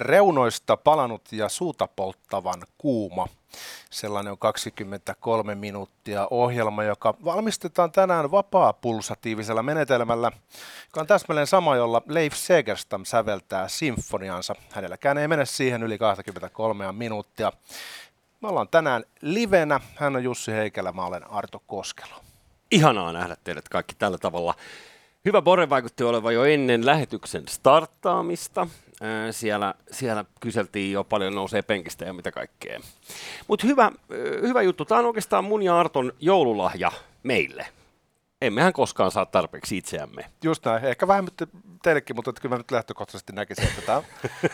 reunoista palanut ja suuta polttavan kuuma. Sellainen on 23 minuuttia ohjelma, joka valmistetaan tänään vapaa-pulsatiivisella menetelmällä, joka on täsmälleen sama, jolla Leif Segerstam säveltää sinfoniansa. Hänelläkään ei mene siihen yli 23 minuuttia. Me ollaan tänään livenä. Hän on Jussi Heikelä, mä olen Arto Koskelo. Ihanaa nähdä teidät kaikki tällä tavalla. Hyvä Bore vaikutti olevan jo ennen lähetyksen starttaamista. Siellä, siellä kyseltiin jo paljon nousee penkistä ja mitä kaikkea. Mutta hyvä, hyvä juttu. Tämä on oikeastaan mun ja Arton joululahja meille emmehän koskaan saa tarpeeksi itseämme. Just näin. Ehkä vähän teillekin, mutta kyllä mä nyt lähtökohtaisesti näkisin, että tämä on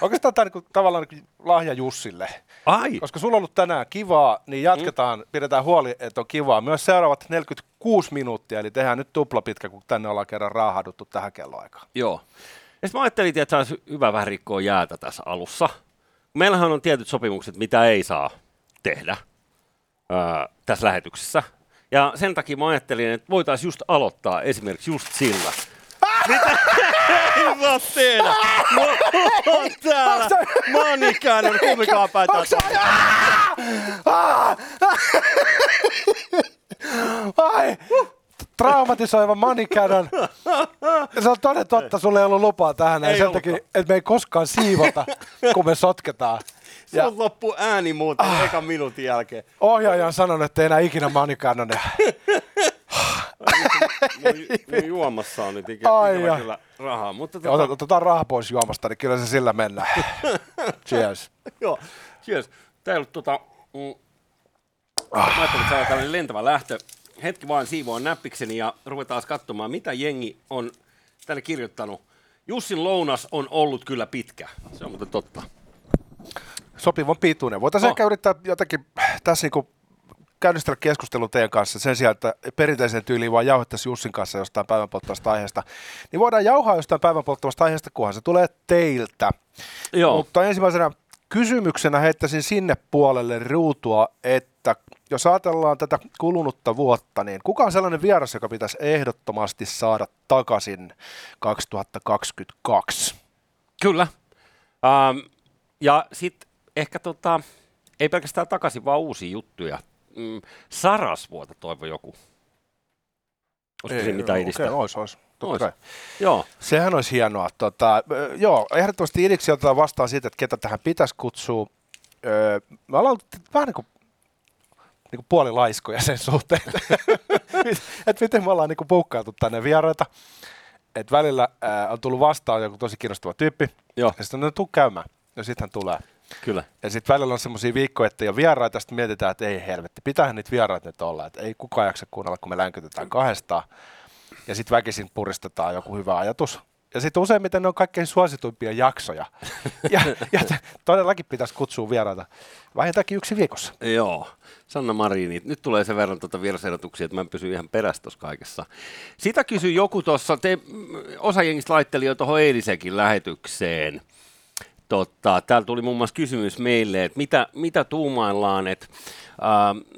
oikeastaan tämä niin tavallaan niin lahja Jussille. Ai. Koska sulla on ollut tänään kivaa, niin jatketaan, mm. pidetään huoli, että on kivaa. Myös seuraavat 46 minuuttia, eli tehdään nyt tupla pitkä, kun tänne ollaan kerran raahaduttu tähän kelloaikaan. Joo. Ja mä ajattelin, että olisi hyvä vähän rikkoa jäätä tässä alussa. Meillähän on tietyt sopimukset, mitä ei saa tehdä öö, tässä lähetyksessä. Ja sen takia mä ajattelin, että voitaisiin just aloittaa esimerkiksi just sillä. Mitä ei voi tehdä? Mä oon täällä. Mä oon ikäinen, kummikaan päätään. Ai! Traumatisoiva manikädön. Se on toden totta, sulle ei ollut lupaa tähän. Ei sen takia, että me ei koskaan siivota, kun me sotketaan. Se on loppu ääni muuten ah. ekan minuutin jälkeen. Ohjaaja on sanonut, että ei enää ikinä manikädön. mun, juomassa on nyt Ai ikinä kyllä rahaa. Mutta tota... Otetaan, otetaan raha pois juomasta, niin kyllä se sillä mennään. cheers. Joo, cheers. Tää ei ollut tota... Mm, ah. Mä ajattelin, että saadaan tällainen lentävä lähtö hetki vaan siivoon näppikseni ja ruvetaan katsomaan, mitä jengi on tänne kirjoittanut. Jussin lounas on ollut kyllä pitkä. Se on muuten totta. Sopivan pituinen. Voitaisiin oh. ehkä yrittää jotenkin tässä niin käynnistellä keskustelun teidän kanssa sen sijaan, että perinteisen tyyliin vaan jauhettaisiin Jussin kanssa jostain päivänpolttavasta aiheesta, niin voidaan jauhaa jostain päivänpolttavasta aiheesta, kunhan se tulee teiltä. Joo. Mutta ensimmäisenä kysymyksenä heittäisin sinne puolelle ruutua, että jos ajatellaan tätä kulunutta vuotta, niin kuka on sellainen vieras, joka pitäisi ehdottomasti saada takaisin 2022? Kyllä. Ähm, ja sitten ehkä tota, ei pelkästään takaisin, vaan uusia juttuja. Mm, Sarasvuota toivo joku. Olisiko siinä mitään idistä? Okei, okay, olisi, olisi. Ois. Joo. Sehän olisi hienoa. Tota, joo, ehdottomasti idiksi otetaan vastaan siitä, että ketä tähän pitäisi kutsua. Öö, me ollaan vähän niin kuin niin kuin puolilaiskoja sen suhteen, että miten me ollaan niin kuin puukkailtu tänne vieraita. Että välillä ää, on tullut vastaan joku tosi kiinnostava tyyppi, Joo. ja sitten on tuu käymään, ja sitten hän tulee. Kyllä. Ja sitten välillä on semmoisia viikkoja, että ei ole vieraita, sitten mietitään, että ei helvetti, pitäähän niitä vieraita nyt olla, että ei kukaan jaksa kuunnella, kun me länkytetään kahdestaan. Ja sitten väkisin puristetaan joku hyvä ajatus, ja sitten useimmiten ne on kaikkein suosituimpia jaksoja. ja, ja todellakin pitäisi kutsua vieraita vähintäänkin yksi viikossa. Joo. Sanna Marini, nyt tulee sen verran tuota vierasehdotuksia, että mä en pysy ihan perässä tuossa kaikessa. Sitä kysyi joku tuossa, te, osa jengistä laitteli jo tuohon eilisenkin lähetykseen. Totta, täällä tuli muun muassa kysymys meille, että mitä, mitä tuumaillaan, että äh,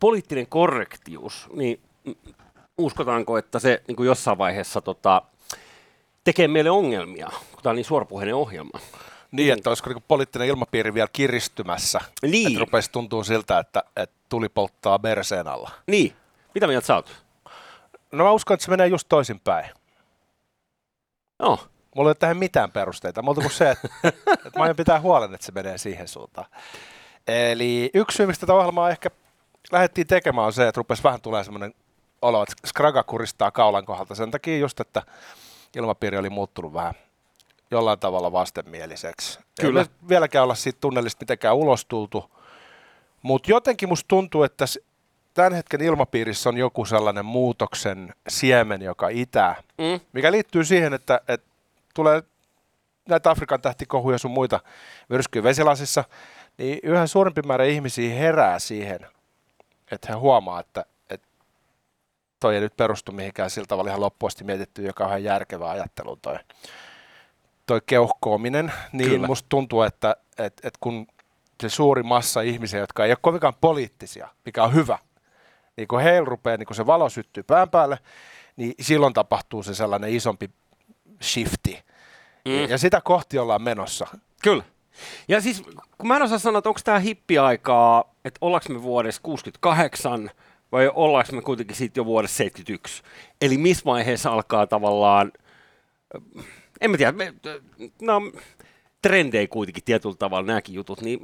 poliittinen korrektius, niin uskotaanko, että se niin kuin jossain vaiheessa tota, tekee meille ongelmia, kun tämä on niin suorapuheinen ohjelma. Niin, että olisiko niin poliittinen ilmapiiri vielä kiristymässä. Niin. Että rupesi tuntuu siltä, että, että tuli polttaa Merseen alla. Niin. Mitä mieltä sä oot? No mä uskon, että se menee just toisinpäin. No. Mulla ei ole tähän mitään perusteita, muuta kuin se, että, että mä aion pitää huolen, että se menee siihen suuntaan. Eli yksi syy, miksi tätä ohjelmaa ehkä lähdettiin tekemään, on se, että rupesi vähän tulee semmoinen olo, että Skraga kuristaa kaulan kohdalta sen takia just, että ilmapiiri oli muuttunut vähän jollain tavalla vastenmieliseksi. Kyllä. Ei vieläkään olla siitä tunnelista mitenkään ulos tultu, mutta jotenkin musta tuntuu, että tämän hetken ilmapiirissä on joku sellainen muutoksen siemen, joka itää, mm. mikä liittyy siihen, että, että tulee näitä Afrikan tähtikohuja sun muita myrskyjä vesilasissa, niin yhä suurempi määrä ihmisiä herää siihen, että he huomaa, että, että toi ei nyt perustu mihinkään sillä tavalla ihan loppuasti mietitty, joka on ihan järkevä ajattelu toi toi keuhkoaminen, niin Kyllä. musta tuntuu, että et, et kun se suuri massa ihmisiä, jotka ei ole kovinkaan poliittisia, mikä on hyvä, niin kun heillä rupeaa, niin kun se valo syttyy pään päälle, niin silloin tapahtuu se sellainen isompi shifti. Mm. Ja sitä kohti ollaan menossa. Kyllä. Ja siis, kun mä en osaa sanoa, että onko tämä hippiaikaa, että ollaanko me vuodessa 68 vai ollaanko me kuitenkin sitten jo vuodessa 71. Eli missä vaiheessa alkaa tavallaan, en mä tiedä, me, no, trendejä kuitenkin tietyllä tavalla nämäkin jutut, niin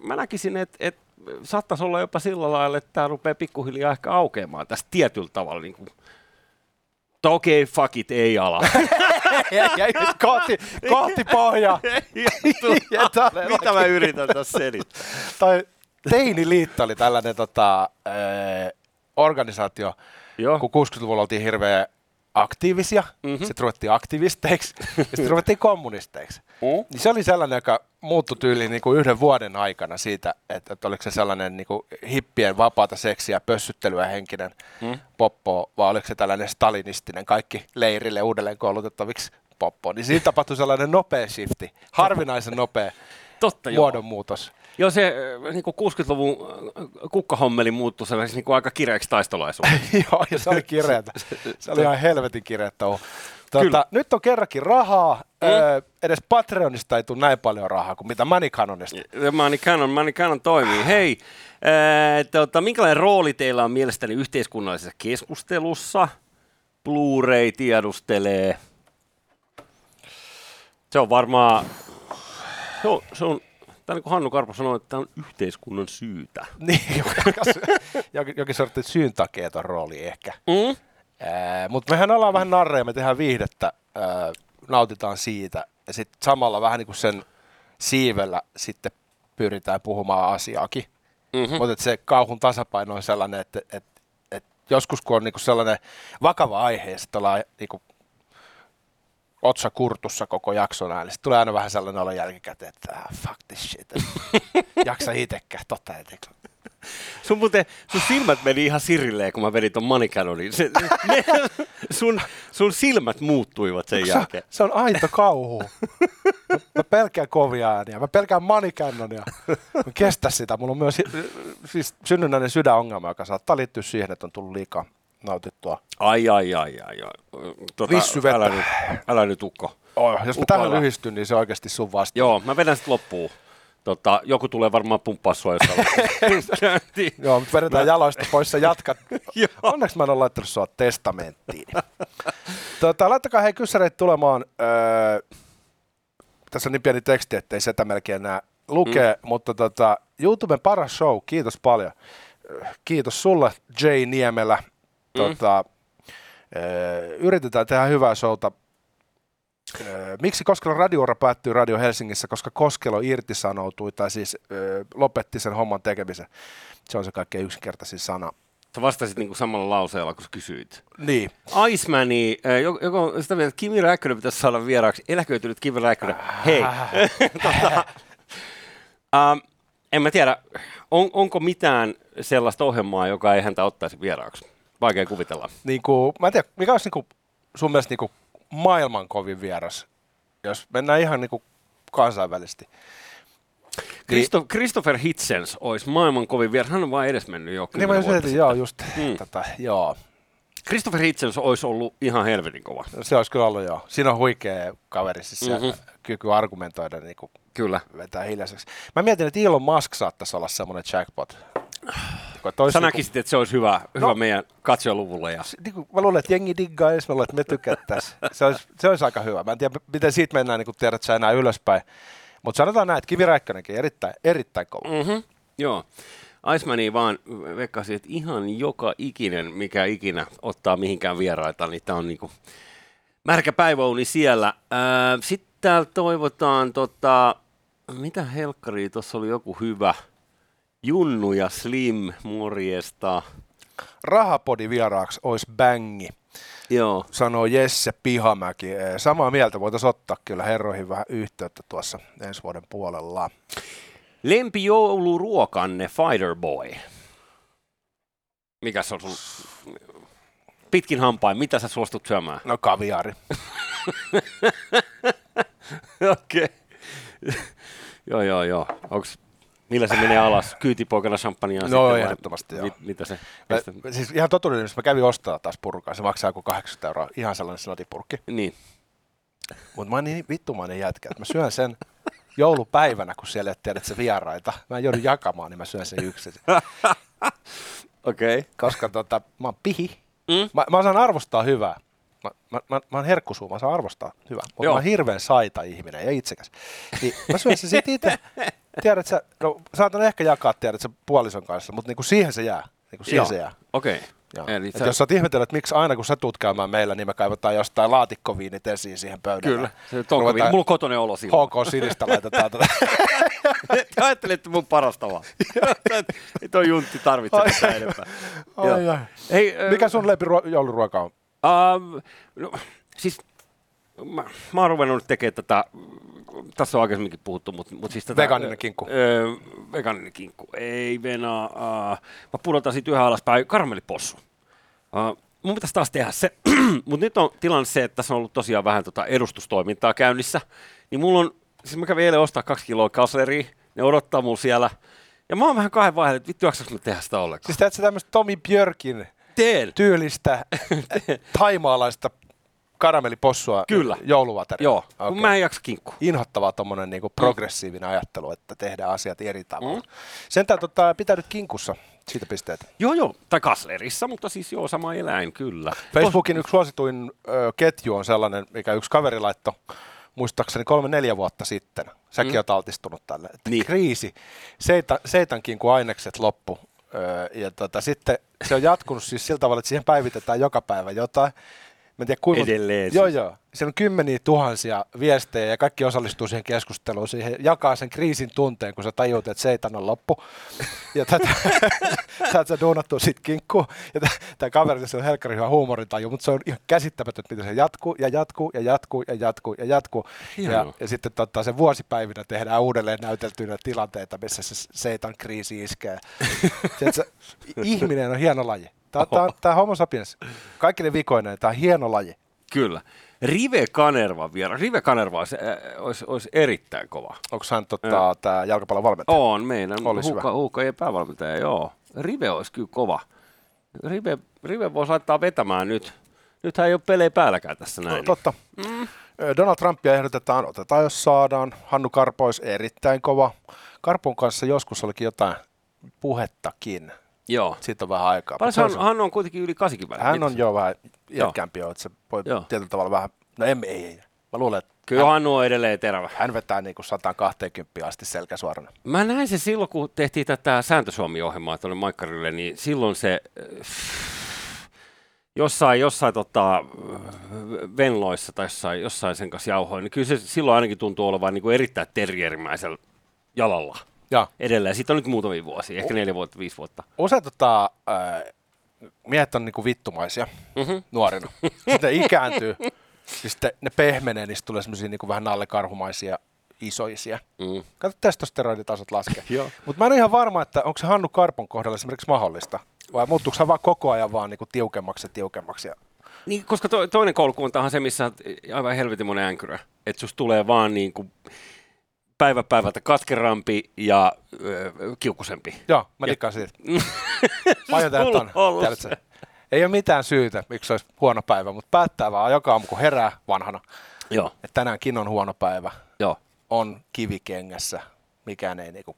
mä näkisin, että, että saattaisi olla jopa sillä lailla, että tämä rupeaa pikkuhiljaa ehkä aukeamaan tästä tietyllä tavalla. Niin kuin, okei, okay, fuck it, ei ala. ja, ja nyt kohti, kohti pohjaa. Mitä mä yritän tässä selittää? Toi Teiniliitto oli tällainen tota, äh, organisaatio, Joo. kun 60-luvulla oltiin hirveän aktiivisia, mm-hmm. sitten ruvettiin aktivisteiksi ja sitten ruvettiin kommunisteiksi. Mm. Niin se oli sellainen, joka muuttui tyyliin niin kuin yhden vuoden aikana siitä, että, että oliko se sellainen niin kuin hippien vapaata seksiä, pössyttelyä henkinen mm. poppo, vai oliko se tällainen stalinistinen, kaikki leirille uudelleen koulutettaviksi poppo. Niin siinä tapahtui sellainen nopea shifti, harvinaisen nopea Totta, muodonmuutos. Joo, se äh, niin 60-luvun äh, kukkahommeli muuttui sellaiseksi niin aika kireäksi taistolaisuudeksi. Joo, ja se oli kireätä. Se oli ihan helvetin kireätä. Tuota, nyt on kerrankin rahaa. Mm. Öö, edes Patreonista ei tule näin paljon rahaa kuin mitä Money Canonista. Money Canon, Money Canon toimii. Hei, äh, tuota, minkälainen rooli teillä on mielestäni yhteiskunnallisessa keskustelussa? Blu-ray tiedustelee. Se on varmaan, se on, se on Tämä niin kuin Hannu Karpo sanoi, että tämä on yhteiskunnan syytä. Niin, jokin, jokin sortti syyn takia rooli ehkä. Mm? Mutta mehän ollaan vähän narreja, me tehdään viihdettä, ää, nautitaan siitä. Ja sitten samalla vähän niin kuin sen siivellä sitten pyritään puhumaan asiaakin. Mm-hmm. Mutta se kauhun tasapaino on sellainen, että, että, että joskus kun on niinku sellainen vakava aihe, ja sitten ollaan niinku otsa kurtussa koko jakson ääni. Sitten tulee aina vähän sellainen olo jälkikäteen, että ah, fuck this shit. Jaksa itsekään, totta etenkö. Sun, muuten, sun silmät meni ihan sirilleen, kun mä vedin ton manikanonin. Se, ne, sun, sun silmät muuttuivat sen se, jälkeen. Se on aito kauhu. Mä pelkään kovia ääniä. Mä pelkään manikannonia. Mä kestä sitä. Mulla on myös siis synnynnäinen sydänongelma, joka saattaa liittyä siihen, että on tullut liikaa nautittua. Ai, ai, ai, ai. ai. Tuota, Älä nyt, älä nyt ukko. Oh, jos mä tähän lyhistyn, niin se on oikeasti sun vasta. Joo, mä vedän sitten loppuun. Tota, joku tulee varmaan pumppaa sua jossain Joo, mutta vedetään mä... jaloista pois ja jatkat. Onneksi mä en ole laittanut sua testamenttiin. tota, laittakaa hei kyssäreitä tulemaan. Öö, tässä on niin pieni teksti, ettei sitä melkein enää lukee, mm. mutta tota, YouTuben paras show, kiitos paljon kiitos sulle J. Niemelä. Mm. Tota, yritetään tehdä hyvää showta. Miksi Koskelon radioura päättyy Radio Helsingissä? Koska Koskelo irtisanoutui tai siis lopetti sen homman tekemisen. Se on se kaikkein yksinkertaisin sana. Sä vastasit niinku samalla lauseella, kun kysyit. Niin. Icemani, joko sitä mieltä, että Kimi Räikkönen pitäisi saada vieraaksi, eläköitynyt Kimi Räikkönen. Hei. tota, um, en mä tiedä, on, onko mitään sellaista ohjelmaa, joka ei häntä ottaisi vieraaksi? Vaikea kuvitella. Niin kuin, mä en tiedä, mikä olisi niin kuin, sun mielestä niin kuin maailman kovin vieras, jos mennään ihan niin kuin kansainvälisesti? Christo- niin, Christopher Hitsens olisi maailman kovin vieras. Hän on vain edes mennyt jo Niin mä mietin, joo, just. Hmm. Tätä, joo. Christopher Hitsens olisi ollut ihan helvetin kova. Se olisi kyllä ollut, joo. Siinä on huikea kaveri, siis mm-hmm. kyky argumentoida niin kuin Kyllä. vetää hiljaiseksi. Mä mietin, että Elon Musk saattaisi olla semmoinen jackpot. Sä näkisit, että se olisi hyvä, no, hyvä meidän katsojaluvulle. Ja... Niin kuin, mä luulen, että jengi diggaa, ja mä luulen, että me tykättäisiin. se, olisi, se olisi aika hyvä. Mä en tiedä, miten siitä mennään, niin kun tiedät sä enää ylöspäin. Mutta sanotaan näin, että Kivi Räikkönenkin erittäin, erittäin kova. Mm-hmm. Joo. Aismani vaan vekkasi, että ihan joka ikinen, mikä ikinä ottaa mihinkään vieraita, niin tämä on niinku märkä päiväuni siellä. Sitten täällä toivotaan tota, mitä helkkari, tuossa oli joku hyvä. Junnu ja Slim, morjesta. Rahapodi vieraaksi olisi bängi. Joo. Sanoo Jesse Pihamäki. Samaa mieltä voitaisiin ottaa kyllä herroihin vähän yhteyttä tuossa ensi vuoden puolella. Lempijouluruokanne Fighterboy. Mikä se on sun pitkin hampain, mitä sä suostut syömään? No kaviari. Okei. Okay. joo, joo, joo. Onks, millä se menee alas? Kyytipoikana champagnea? No sitten, ehdottomasti joo. Mit, mitä se? Mä, siis ihan totuuden, mä kävin ostaa taas purkaa. Se maksaa joku 80 euroa. Ihan sellainen snotipurkki. Niin. Mutta mä oon niin vittumainen jätkä, että mä syön sen joulupäivänä, kun siellä ei tiedä, että se vieraita. Mä en joudu jakamaan, niin mä syön sen yksin. Okei. Okay. Koska tota, mä oon pihi. Mm? Mä, mä osaan arvostaa hyvää. Mä, mä, mä, mä oon herkkusuu, mä osaan arvostaa hyvää. Mutta mä oon hirveän saita ihminen ja itsekäs. Niin mä syön sen sit itse. Tiedät sä, no saatan ehkä jakaa, tiedät sä puolison kanssa, mutta niinku siihen se jää. Niinku siihen Joo. se jää. Okei. Okay. Joo. Eli sä- Jos sä oot ihmetellyt, että miksi aina kun sä tuut käymään meillä, niin me kaivataan jostain laatikkoviinit esiin siihen pöydälle. Kyllä. Se tonkovi. Ruvetaan Mulla on kotonen olo silloin. HK Sinistä laitetaan tätä. Te ajattelette mun parasta vaan. Toi juntti tarvitse Ai. mitään enempää. Ai, ai. Hei, Mikä sun lempijouluruoka on? Ähm, no, siis mä, mä oon ruvennut tekemään tätä, tässä on aikaisemminkin puhuttu, mutta mut siis tätä... Vegaaninen kinkku. Öö, vegaaninen kinkku, ei vena. Äh, mä pudotan siitä yhä alaspäin karamellipossu. Äh, mun pitäisi taas tehdä se, mutta nyt on tilanne se, että tässä on ollut tosiaan vähän tota edustustoimintaa käynnissä, niin mulla on, siis mä kävin eilen ostaa kaksi kiloa kasleria, ne odottaa mulla siellä, ja mä oon vähän kahden vaiheella, että vittu jaksaks mä tehdä sitä ollenkaan. Siis teet sä tämmöistä Tomi Björkin teen. tyylistä taimaalaista karamellipossua Kyllä. jouluvateria? Joo, Okei. kun mä en jaksa kinkkua. Inhottava tommonen niinku progressiivinen ajattelu, että tehdään asiat eri tavalla. Mm. Sentään tota, pitäydyt kinkussa. Siitä pisteet. Joo, joo, tai kaslerissa, mutta siis joo, sama eläin, kyllä. Facebookin yksi suosituin ö, ketju on sellainen, mikä yksi kaveri laittoi muistaakseni kolme-neljä vuotta sitten. Säkin mm. oot altistunut tälle. Niin. Kriisi. Seita, seitankin kun ainekset loppu. Ö, ja tota, sitten se on jatkunut siis sillä tavalla, että siihen päivitetään joka päivä jotain. Mä en tiedä, kuinka... Edelleen Joo, siis. joo. Siellä on kymmeniä tuhansia viestejä ja kaikki osallistuu siihen keskusteluun. Siihen jakaa sen kriisin tunteen, kun sä tajuut, että seitan on loppu. Ja tätä, saat sä duunattua sit kinkkuun. Ja tämä kaveri, se on helkkari hyvä huumorintaju, mutta se on ihan käsittämätöntä, miten se jatkuu ja jatkuu ja jatkuu ja jatkuu ja jatkuu. Ja, ja sitten tota, se vuosipäivinä tehdään uudelleen näyteltyinä tilanteita, missä se seitan kriisi iskee. Tiedätkö, ihminen on hieno laji. Tämä, tämä, tämä homo sapiens, kaikki ne vikoineen, tämä on hieno laji. Kyllä. Rive Kanerva vielä. Rive Kanerva olisi, äh, olisi, olisi erittäin kova. Onko hän tota, tämä jalkapallon valmentaja? On meidän Olisi huuka, huuka ja päävalmentaja, joo. Rive olisi kyllä kova. Rive, Rive voisi laittaa vetämään nyt. Nythän ei ole pelejä päälläkään tässä näin. No, totta. Mm. Donald Trumpia ehdotetaan, otetaan jos saadaan. Hannu Karpo olisi erittäin kova. Karpon kanssa joskus olikin jotain puhettakin. Joo. Siitä on vähän aikaa. Paljon hän, hän on kuitenkin yli 80. Hän on jo vähän iäkkäämpi, jo, että se voi Joo. tietyllä tavalla vähän, no ei, ei, ei. Mä luulen, että Kyllä Hannu on edelleen terävä. hän vetää niin kuin 120 asti selkäsuorana. Mä näin se silloin, kun tehtiin tätä Sääntösuomi-ohjelmaa tuonne Maikkarille, niin silloin se äh, jossain, jossain tota, venloissa tai jossain, jossain sen kanssa jauhoin, niin kyllä se silloin ainakin tuntuu olevan niin kuin erittäin terrierimäisellä jalalla Ja edelleen. Siitä on nyt muutamia vuosia, ehkä neljä vuotta, viisi vuotta. usein tota, äh, miehet on niinku vittumaisia Mm-hmm. nuorina. Sitten ne ikääntyy, niin sitten ne pehmenee, niistä tulee semmoisia niinku vähän nallekarhumaisia isoisia. Mm. Kato, testosteroiditasot laskee. Mutta mä en ole ihan varma, että onko se Hannu Karpon kohdalla esimerkiksi mahdollista. Vai muuttuuko hän vaan koko ajan vaan niinku tiukemmaksi ja tiukemmaksi? Ja... Niin, koska to, toinen koulukunta on se, missä oot aivan helvetin monen änkyrä. Että susta tulee vaan niin kuin päivä päivältä katkerampi ja ö, kiukkusempi. Joo, mä dikkaan siitä. Ton. Ollut Tiedätkö? Ei ole mitään syytä, miksi olisi huono päivä, mutta päättää vaan joka aamu, kun herää vanhana, Joo, että tänäänkin on huono päivä. joo. On kivikengässä. Mikään ei, niinku,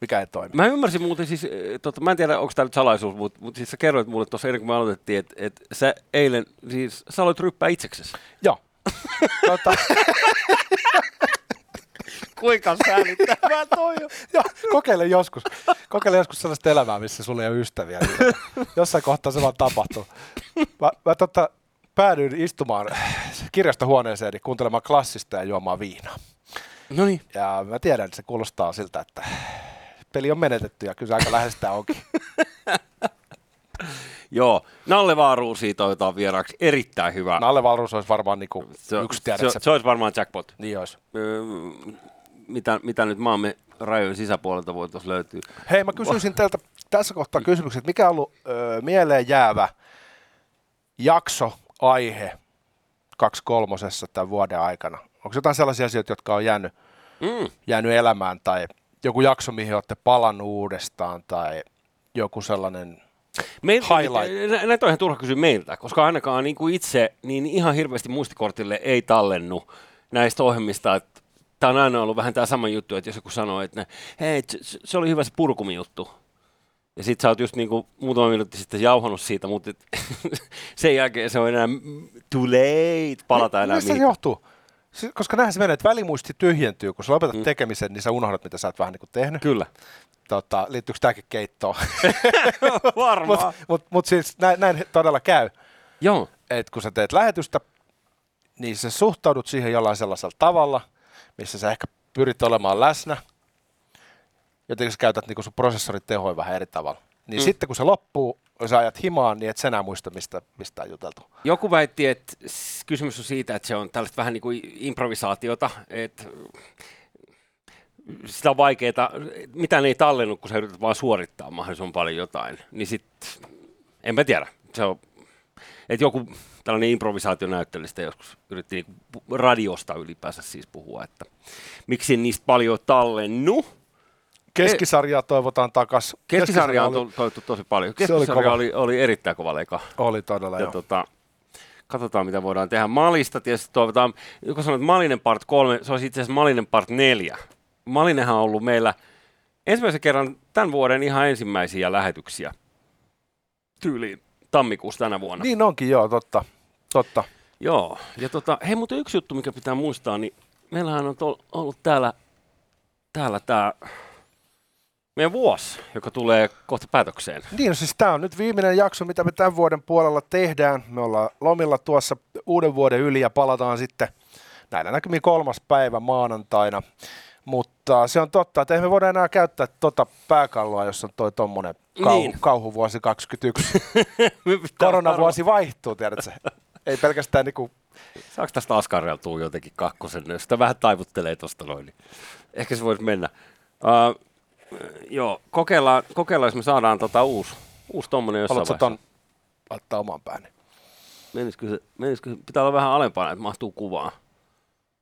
mikä ei toimi. Mä ymmärsin muuten siis, tota, mä en tiedä onko tämä nyt salaisuus, mutta, mutta siis sä kerroit mulle tuossa ennen kuin me aloitettiin, että, että sä eilen, siis sä aloit ryppää itseksesi. Joo. tota, Kuinka säälittävää toi on? joo, kokeile joskus. Kokeile joskus sellaista elämää, missä sulla ei ole ystäviä. Jossain kohtaa se vaan tapahtuu. Mä, mä tota, päädyin istumaan kirjastohuoneeseeni kuuntelemaan klassista ja juomaan viinaa. No niin. Ja mä tiedän, että se kuulostaa siltä, että peli on menetetty ja kyllä se aika lähestä onkin. Joo, Nalle Vaaruusi toivotaan vieraaksi. Erittäin hyvä. Nalle Valruus olisi varmaan niinku se, yksi se, tiedä, se, se olisi varmaan jackpot. niin olisi. Öö, mitä, mitä nyt maamme rajojen sisäpuolelta voitaisiin löytyä? Hei, mä kysyisin teiltä tässä kohtaa kysymyksen, että mikä on ollut ö, mieleen jäävä jakso, aihe kaksi kolmosessa tämän vuoden aikana? Onko jotain sellaisia asioita, jotka on jäänyt, Mm. jäänyt elämään tai joku jakso, mihin olette palannut uudestaan tai joku sellainen, Meiltä, Highlight. nä- näitä on ihan turha kysyä meiltä, koska ainakaan niin kuin itse niin ihan hirveästi muistikortille ei tallennu näistä ohjelmista, että tämä on aina ollut vähän tämä sama juttu, että jos joku sanoo, että ne, hei, se, se oli hyvä se purkumi juttu. Ja sit sä oot just niinku muutama minuutti sitten jauhannut siitä, mutta et, sen jälkeen se on enää too late palata enää Mistä se johtuu? Koska näinhän se menee, että välimuisti tyhjentyy. Kun sä lopetat Mm. tekemisen, niin sä unohdat, mitä sä oot vähän niin kuin tehnyt. Kyllä. Tota, liittyykö tämäkin keittoon? Varmaan. Mutta mut, mut siis näin, näin todella käy. Joo, että kun sä teet lähetystä, niin sä suhtaudut siihen jollain sellaisella tavalla, missä sä ehkä pyrit olemaan läsnä, jotenkin sä käytät niin sun prosessorin tehoja vähän eri tavalla. Niin mm. sitten kun se loppuu, ja sä ajat himaan, niin et sä enää muista, mistä, mistä on juteltu. Joku väitti, että kysymys on siitä, että se on tällaista vähän niin kuin improvisaatiota, että sitä on vaikeaa, mitään ei tallennu, kun sä yrität vaan suorittaa mahdollisimman paljon jotain, niin sit, en mä tiedä, se on, että joku tällainen improvisaationäyttelijä joskus yritti niin radiosta ylipäänsä siis puhua, että miksi niistä paljon tallennu. Keskisarjaa toivotaan takas. Keskisarja on oli, to- toivottu tosi paljon. Oli Keskisarja kova. oli, oli erittäin kova leka. oli todella Ja joo. tota, katsotaan, mitä voidaan tehdä. Malista tietysti toivotaan, joku sanoi, että Malinen part 3, se olisi itse asiassa Malinen part 4. Malinenhan on ollut meillä ensimmäisen kerran tämän vuoden ihan ensimmäisiä lähetyksiä tyyliin tammikuussa tänä vuonna. Niin onkin, joo, totta. totta. Joo, ja tota, hei, mutta yksi juttu, mikä pitää muistaa, niin meillähän on tol- ollut täällä, täällä tämä meidän vuosi, joka tulee kohta päätökseen. Niin, no siis tämä on nyt viimeinen jakso, mitä me tämän vuoden puolella tehdään. Me ollaan lomilla tuossa uuden vuoden yli ja palataan sitten näillä näkymin kolmas päivä maanantaina. Mutta se on totta, että me voida enää käyttää tota pääkalloa, jos on toi tommonen kau- Niin. kauhuvuosi 21. Me pitää Koronavuosi vaihtuu, tiedätkö? Ei pelkästään niinku, Saako tästä askarreltua jotenkin kakkosen, jos sitä vähän taivuttelee tuosta noin, niin ehkä se voisi mennä. Uh, joo, kokeillaan, kokeillaan, jos me saadaan tota uusi, uusi tommonen jossain haluatko vaiheessa. ton laittaa oman päin? Menisikö se, menisikö se, pitää olla vähän alempana, että mahtuu kuvaan,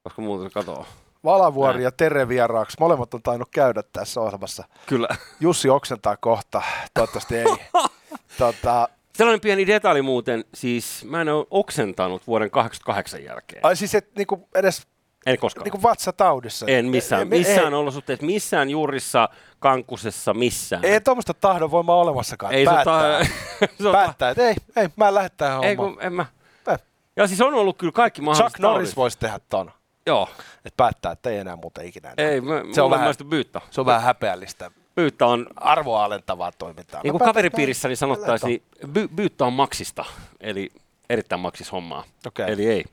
koska muuten se katoaa. Valavuori Näin. ja Tere vieraaksi. Molemmat on tainnut käydä tässä ohjelmassa. Kyllä. Jussi oksentaa kohta. Toivottavasti ei. tota, Sellainen pieni detalji muuten, siis mä en ole oksentanut vuoden 88 jälkeen. ai siis et niinku edes En koskaan. niinku vatsataudissa. en missään, Ei, me- missään ei, olosuhteessa, missään juurissa, kankusessa, missään. ei tuommoista tahdonvoimaa olemassakaan. ei päättää, ta- se on ta- päättää, että ei, ei, mä en lähde tähän Ei kun en mä. Eh. Ja siis on ollut kyllä kaikki mahdolliset Chuck Norris taudit. voisi tehdä ton. Joo. Että päättää, että ei enää muuten ikinä enää. Ei, mä, se on vähän, byyttä. se on vähän häpeällistä. Byyttä on, Arvoa alentavaa toimintaa. niin Mä kuin päätän, kaveripiirissäni että sanottaisiin, niin by, on maksista, eli erittäin maksis hommaa. Okei. Eli ei,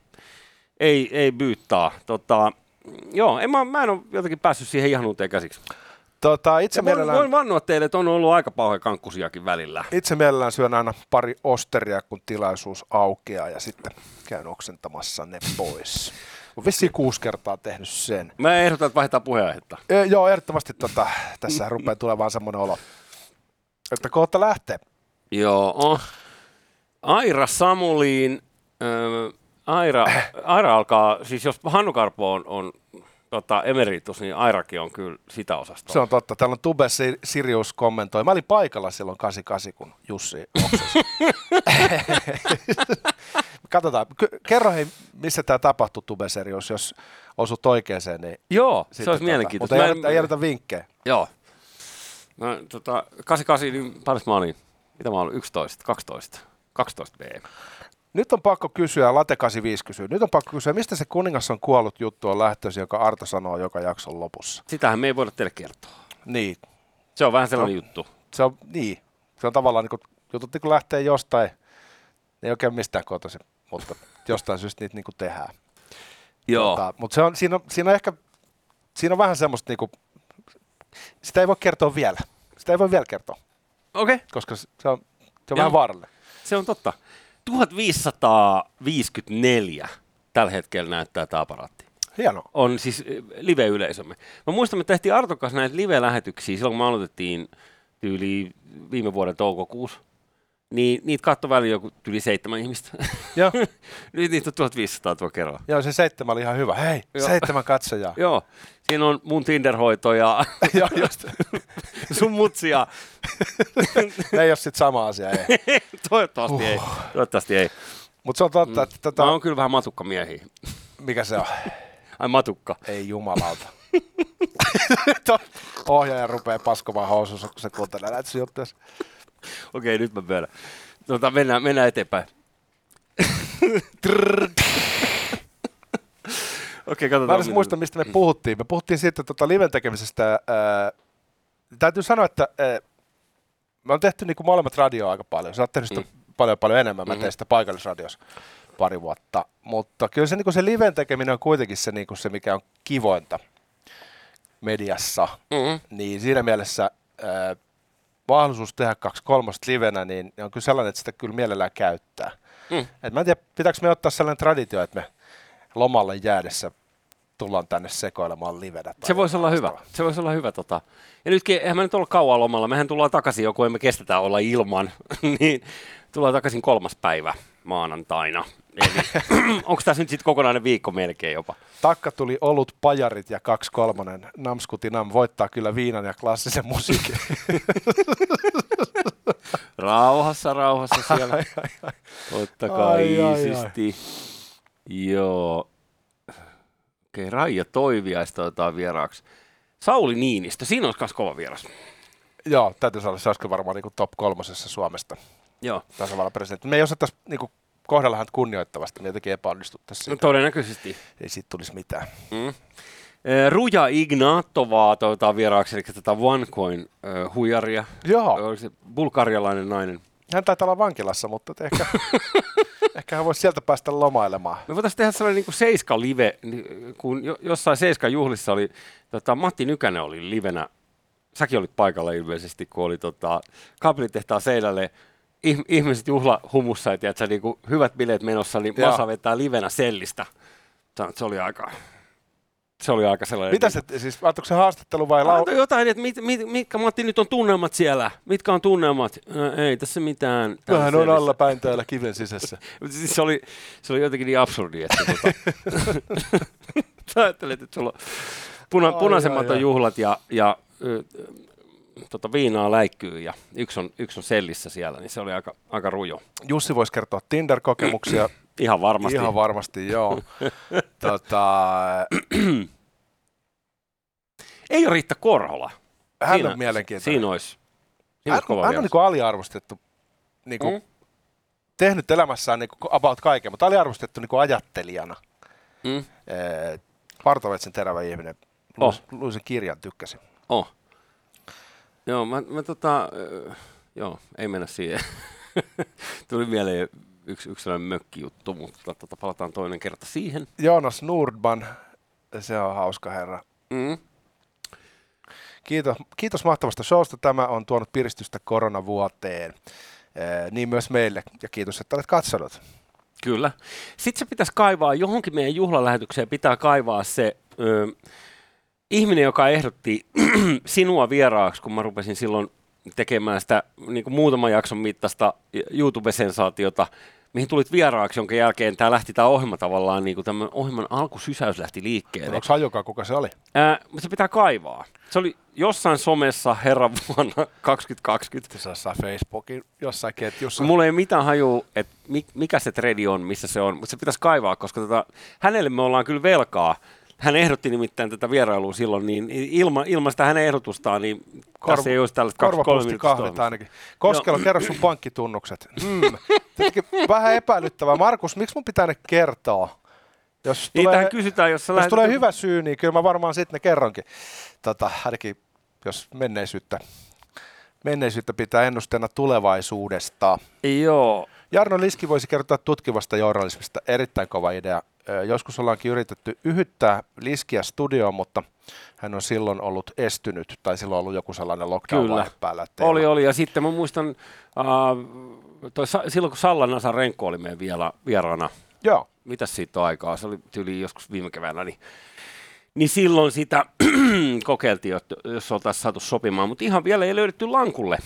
ei, ei byyttää. Tota, joo, en mä, mä en ole jotenkin päässyt siihen ihan uuteen käsiksi. Tota, itse, voin, mielellään, voin vannoa teille, että on ollut aika pauhean kankkusiakin välillä. itse mielellään syön aina pari osteria, kun tilaisuus aukeaa ja sitten käyn oksentamassa ne pois. Olen vissiin kuusi kertaa tehnyt sen. Mä ehdotan, että vaihdetaan puheenaihetta. E, joo, ehdottomasti tota, tässä rupeaa tulemaan semmoinen olo, että kohta lähtee. Joo. Aira Samuliin. Äh, Aira, Aira alkaa, siis jos Hannu Karpo on, on tota, emeritus, niin Airakin on kyllä sitä osastoa. Se on totta. Täällä on Tube Si- Sirius kommentoi. Mä olin paikalla silloin 88, kun Jussi. Katsotaan. Kerro hei, missä tämä tapahtui Tube Sirius, jos osut oikeeseen. Niin Joo, se olisi mielenkiintoista. Mutta ei, en- ei, anneta vinkkejä. Joo. Mä, tota, 88, niin paljon mä olin? Mitä mä olin? 11, 12, 12 B. Nyt on pakko kysyä, Late 85 kysyy, nyt on pakko kysyä, mistä se kuningas on kuollut juttu on lähtöisin, joka Arto sanoo joka jakson lopussa. Sitähän me ei voida teille kertoa. Niin, Se on vähän sellainen No. juttu. se on, niin. Se on tavallaan niin kuin, jutut niin kuin lähtee jostain, ne ei oikein mistään kotoisin, mutta jostain syystä niitä niin kuin tehdään. Joo. Tota, mutta se on, siinä, on, siinä on ehkä, siinä on vähän semmoista, niin kuin, sitä ei voi kertoa vielä. Sitä ei voi vielä kertoa, Okei. Okay. koska se on, se on Joo. vähän vaarallinen. Se on totta. 1554 tällä hetkellä näyttää tämä aparaatti. Hienoa. On siis eh, live-yleisömme. Mä muistan, me tehtiin Arton kanssa näitä live-lähetyksiä silloin, kun me aloitettiin tyyli viime vuoden toukokuussa. Niin niitä katsoi väliin joku yli seitsemän ihmistä. Joo, Nyt niitä on 1500 tuo kerralla. joo, se seitsemän oli ihan hyvä. Hei, Joo. seitsemän katsojaa. Joo, siinä on mun Tinder-hoito ja Joo, just. sun mutsia. Ne ei ole sitten sama asia, ei. Toivottavasti ei. Toivottavasti ei. Mutta se on totta, että Mä tota, oon kyllä vähän matukkamiehiä. mikä se on? Ai matukka. Ei jumalauta. Ohjaaja rupeaa paskomaan housussa, kun se kuuntelee näitä juttuja. Okei, nyt mä myönnän. Tota, mennään, mennään eteenpäin. Okei, Mä katsotaan. en edes muista, mistä me puhuttiin. Me puhuttiin siitä tota liven tekemisestä. Ää, täytyy sanoa, että ää, me on tehty niinku molemmat radioa aika paljon. Sä oot tehnyt sitä paljon paljon enemmän. Mä Mhm. tein sitä paikallisradiossa pari vuotta. Mutta kyllä se, niinku se liven tekeminen on kuitenkin se, niinku se, mikä on kivointa mediassa. Mm-hmm. Niin siinä mielessä ää, mahdollisuus tehdä kaksi kolmosta livenä, niin on kyllä sellainen, että sitä kyllä mielellään käyttää. Mm. Et mä en tiedä, pitääkö me ottaa sellainen traditio, että me lomalle jäädessä tullaan tänne sekoilemaan livenä. Se voisi olla hyvä. Se voisi olla hyvä. Tota. Ja nytkin, eihän me nyt olla kauan lomalla. Mehän tullaan takaisin, joku emme kestetä olla ilman. niin tullaan takaisin kolmas päivä maanantaina. Eli onko tässä nyt sitten kokonainen viikko melkein jopa? Takka tuli olut, pajarit ja kaksi kolmonen. Namskuti nam voittaa kyllä viinan ja klassisen musiikin. Rauhassa, rauhassa siellä. Ai, ai, ai. Ottakaa Ai, ai, ai. iisisti. Joo. Okei, Raija Toiviaista otetaan vieraaksi. Sauli Niinistö, siinä olisi myös kova vieras. Joo, täytyy sanoa, se olisi varmaan niin top kolmosessa Suomesta Joo, tasavallan presidentti. Me ei osattaisi niin kohdella häntä kunnioittavasti, me jotenkin epäonnistuttaisiin. no No, todennäköisesti. ei siitä tulisi mitään. Mm. Ruja Ignatovaa otetaan vieraaksi, eli tätä OneCoin äh, huijaria. Joo, Oliko se bulgarialainen nainen? hän taitaa olla vankilassa, mutta ehkä, ehkä hän voisi sieltä päästä lomailemaan. Me voitaisiin tehdä sellainen niin kuin Seiska live, niin kun jo, jossain Seiska juhlissa oli, tota, Matti Nykänen oli livenä, säkin olit paikalla ilmeisesti, kun oli tota, kaapelitehtaan seinälle ihmiset juhlahumussa, ja tiedätkö, niin hyvät bileet menossa, niin Joo. Masa vetää livenä sellistä. Se- Se oli aika, se oli aika sellainen... Mitä se, siis antoiko se haastattelu vai lau- Antoi jotain, että mit, mit, mitkä Matti nyt on tunnelmat siellä? Mitkä on tunnelmat? Ää, ei tässä mitään. Vähän on Tällaisessa- alla päin täällä kiven sisässä. Siis se, oli, se oli jotenkin niin absurdi, että tota, sä ajattelet, että sulla on puna, Ai, punaisemmat ai, on juhlat ja, ja tota, viinaa läikkyy ja yksi on, yksi on sellissä siellä, niin se oli aika, aika rujo. Jussi voisi kertoa Tinder-kokemuksia. Ihan varmasti. Ihan varmasti, joo. tota, Ei ole Riitta Korhola. hän Siinä- on mielenkiintoinen. Siinä olisi, siinä hän, olisi hän on niin kuin aliarvostettu, niin kuin, Mm. tehnyt elämässään niin kuin about kaiken, mutta aliarvostettu niin kuin ajattelijana. Mm. Eh, Partovetsen terävä ihminen. Oh. Luin, luin sen kirjan, tykkäsin. Oh. Joo, mä, mä tota, joo, ei mennä siihen. Tuli mieleen yksi, yksi sellainen mökkijuttu, mutta tota, palataan toinen kerta siihen. Joonas Nordman, se on hauska herra. Mm. Kiitos, kiitos mahtavasta showsta. Tämä on tuonut piristystä koronavuoteen. Eh, niin myös meille. Ja kiitos, että olet katsonut. Kyllä. Sitten se pitäisi kaivaa, johonkin meidän juhlalähetykseen pitää kaivaa se ö, ihminen, joka ehdotti sinua vieraaksi, kun mä rupesin silloin tekemään sitä niin kuin muutaman jakson mittaista YouTube-sensaatiota, mihin tulit vieraaksi, jonka jälkeen tämä lähti tämä ohjelma tavallaan, niin kuin tämän ohjelman alkusysäys lähti liikkeelle. Onko hajukaan, kuka se oli? Ää, mutta se pitää kaivaa. Se oli jossain somessa herran vuonna 2020. Se saa Facebookin jossain ketjussa. Mulla ei mitään hajua, että mi- mikä se tredi on, missä se on, mutta se pitäisi kaivaa, koska tota, hänelle me ollaan kyllä velkaa. Hän ehdotti nimittäin tätä vierailua silloin, niin ilman, ilman sitä hänen ehdotustaan, niin Korv- tässä ei olisi tällaista kaksi kolme Korvapusti minuuttia. kahvit ainakin. Koskelo, kerro sun pankkitunnukset. Mm. Vähän epäilyttävää. Markus, miksi mun pitää ne kertoa? Jos Niitähän tulee, kysytään, jos jos lähdet... tulee hyvä syy, niin kyllä mä varmaan sitten ne kerronkin. Tota, ainakin jos menneisyyttä, menneisyyttä pitää ennusteena tulevaisuudesta. Joo, Jarno Liski voisi kertoa tutkivasta journalismista. Erittäin kova idea. Joskus ollaankin yritetty yhyttää Liskiä studioon, mutta hän on silloin ollut estynyt, tai silloin on ollut joku sellainen lockdown Kyllä. päällä. ettei oli, oli. Ja sitten mä muistan, äh, toi, silloin kun Salla Nasa Renko oli meidän vielä, vieraana, Joo, mitäs siitä on aikaa, se oli tyyli joskus viime keväänä, niin, niin silloin sitä kokeiltiin, että jos oltaisiin saatu sopimaan, mutta ihan vielä ei löydetty lankulle.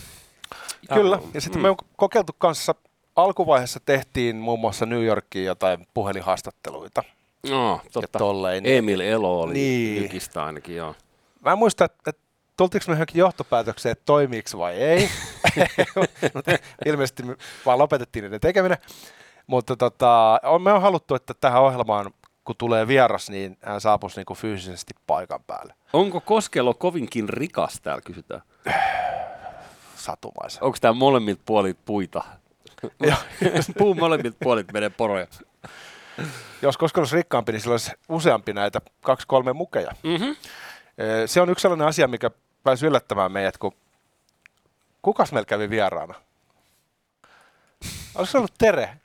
Kyllä, ja sitten me on kokeiltu kanssa, alkuvaiheessa tehtiin muun muassa New Yorkiin jotain puhelinhaastatteluita No, ja totta. tolleen. Niin. Emil Elo oli Niin. Nykistä ainakin, joo. Mä en muista, että, että tultiinko me johonkin johtopäätökseen, että toimiiko vai ei. Ilmeisesti me vaan lopetettiin niiden tekeminen. Mutta tota, on, me on haluttu, että tähän ohjelmaan kun tulee vieras, niin hän saapuisi niin kuin fyysisesti paikan päälle. Onko Koskelo kovinkin rikas, täällä kysytään. Satumaisen. Onko tämä molemmit puolit puita? Puun molemmit puolit menee poroja. Jos Koskelo olisi rikkaampi, niin sillä olisi useampi näitä kaksi-kolme mukeja. Mm-hmm. Se on yksi sellainen asia, mikä pääsi yllättämään meidät, kun kukas meillä kävi vieraana? Se ollut Tere?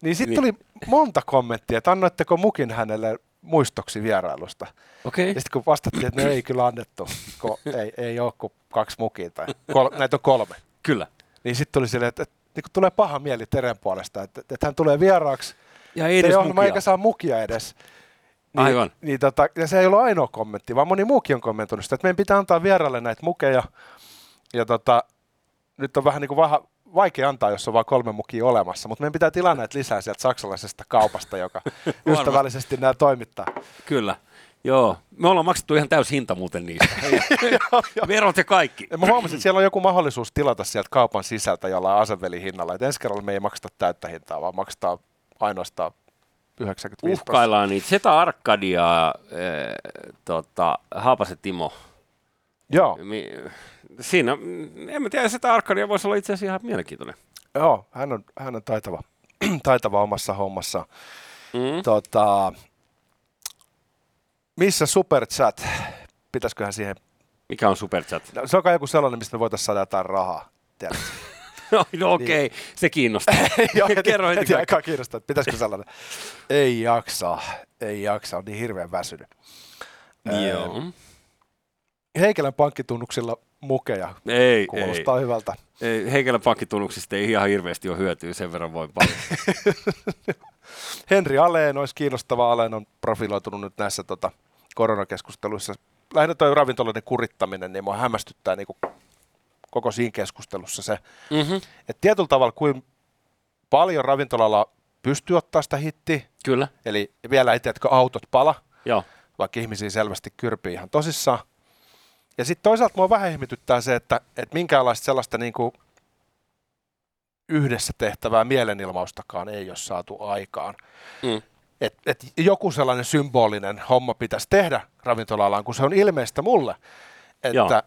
Niin sitten Niin. tuli monta kommenttia, että annoitteko mukin hänelle muistoksi vierailusta. Okei. Ja sitten kun vastattiin, että ne ei kyllä annettu, kun ei, ei ole kuin kaksi mukia tai kol, näitä on kolme. Kyllä. Niin sitten tuli silleen, että, että, niin kuin tulee paha mieli Teren puolesta, että, että hän tulee vieraaksi, Ja ei edes ohjelma mukia. eikä saa mukia edes. Niin, Aivan. Niin tota, ja se ei ollut ainoa kommentti, vaan moni muukin on kommentoinut sitä, että meidän pitää antaa vieraille näitä mukeja. Ja tota, nyt on vähän niin kuin vaha, vaikea antaa, jos on vain kolme mukia olemassa, mutta meidän pitää tilaa näitä lisää sieltä saksalaisesta kaupasta, joka ystävällisesti nämä toimittaa. Kyllä. Joo. Me ollaan maksettu ihan täys hinta muuten niistä. Verot ja kaikki. Ja mä huomasin, että siellä on joku mahdollisuus tilata sieltä kaupan sisältä jollain asevelihinnalla. Että ensi kerralla me ei makseta täyttä hintaa, vaan maksetaan ainoastaan 95 Uhkaillaan niitä. Seta Arkadia, äh, tota, Haapasen Timo. Joo, Mi- siinä, en mä tiedä, Seta Arkadia voisi olla itse asiassa ihan mielenkiintoinen. joo hän, on, hän on taitava, taitava omassa hommassa. Mm. Tota, missä superchat? Pitäisiköhän siihen... Mikä on superchat? No, se on kai joku sellainen, mistä me voitaisiin saada jotain rahaa. No, no okei, okay. se kiinnostaa. Joo, heti, Kerro heti heti aikaa kiinnostaa, että pitäisikö sellainen. Ei jaksa, ei jaksa, on niin hirveän väsynyt. Joo. Heikelän pankkitunnuksilla mukeja. Ei, Kuulostaa hyvältä. ei. Heikelän pankkitunnuksista ei ihan hirveästi ole hyötyä, sen verran voi paljon. Henri Aleen olisi kiinnostava. Aleen on profiloitunut nyt näissä tota, koronakeskusteluissa. Lähinnä tuo ravintoloiden kurittaminen, niin mua hämmästyttää niin kuin koko siinä keskustelussa se, mm-hmm. että tietyllä tavalla kuin paljon ravintolalla pystyy ottaa sitä hittiä, Kyllä, eli vielä ei tiedätkö autot pala, joo. vaikka ihmisiä selvästi kyrpii ihan tosissaan. Ja sitten toisaalta mua vähän ihmetyttää se, että, että minkäänlaista sellaista niin kuin yhdessä tehtävää mielenilmaustakaan ei ole saatu aikaan. Mm. Et, et joku sellainen symbolinen homma pitäisi tehdä ravintola-alaan, kun se on ilmeistä mulle, Joo. että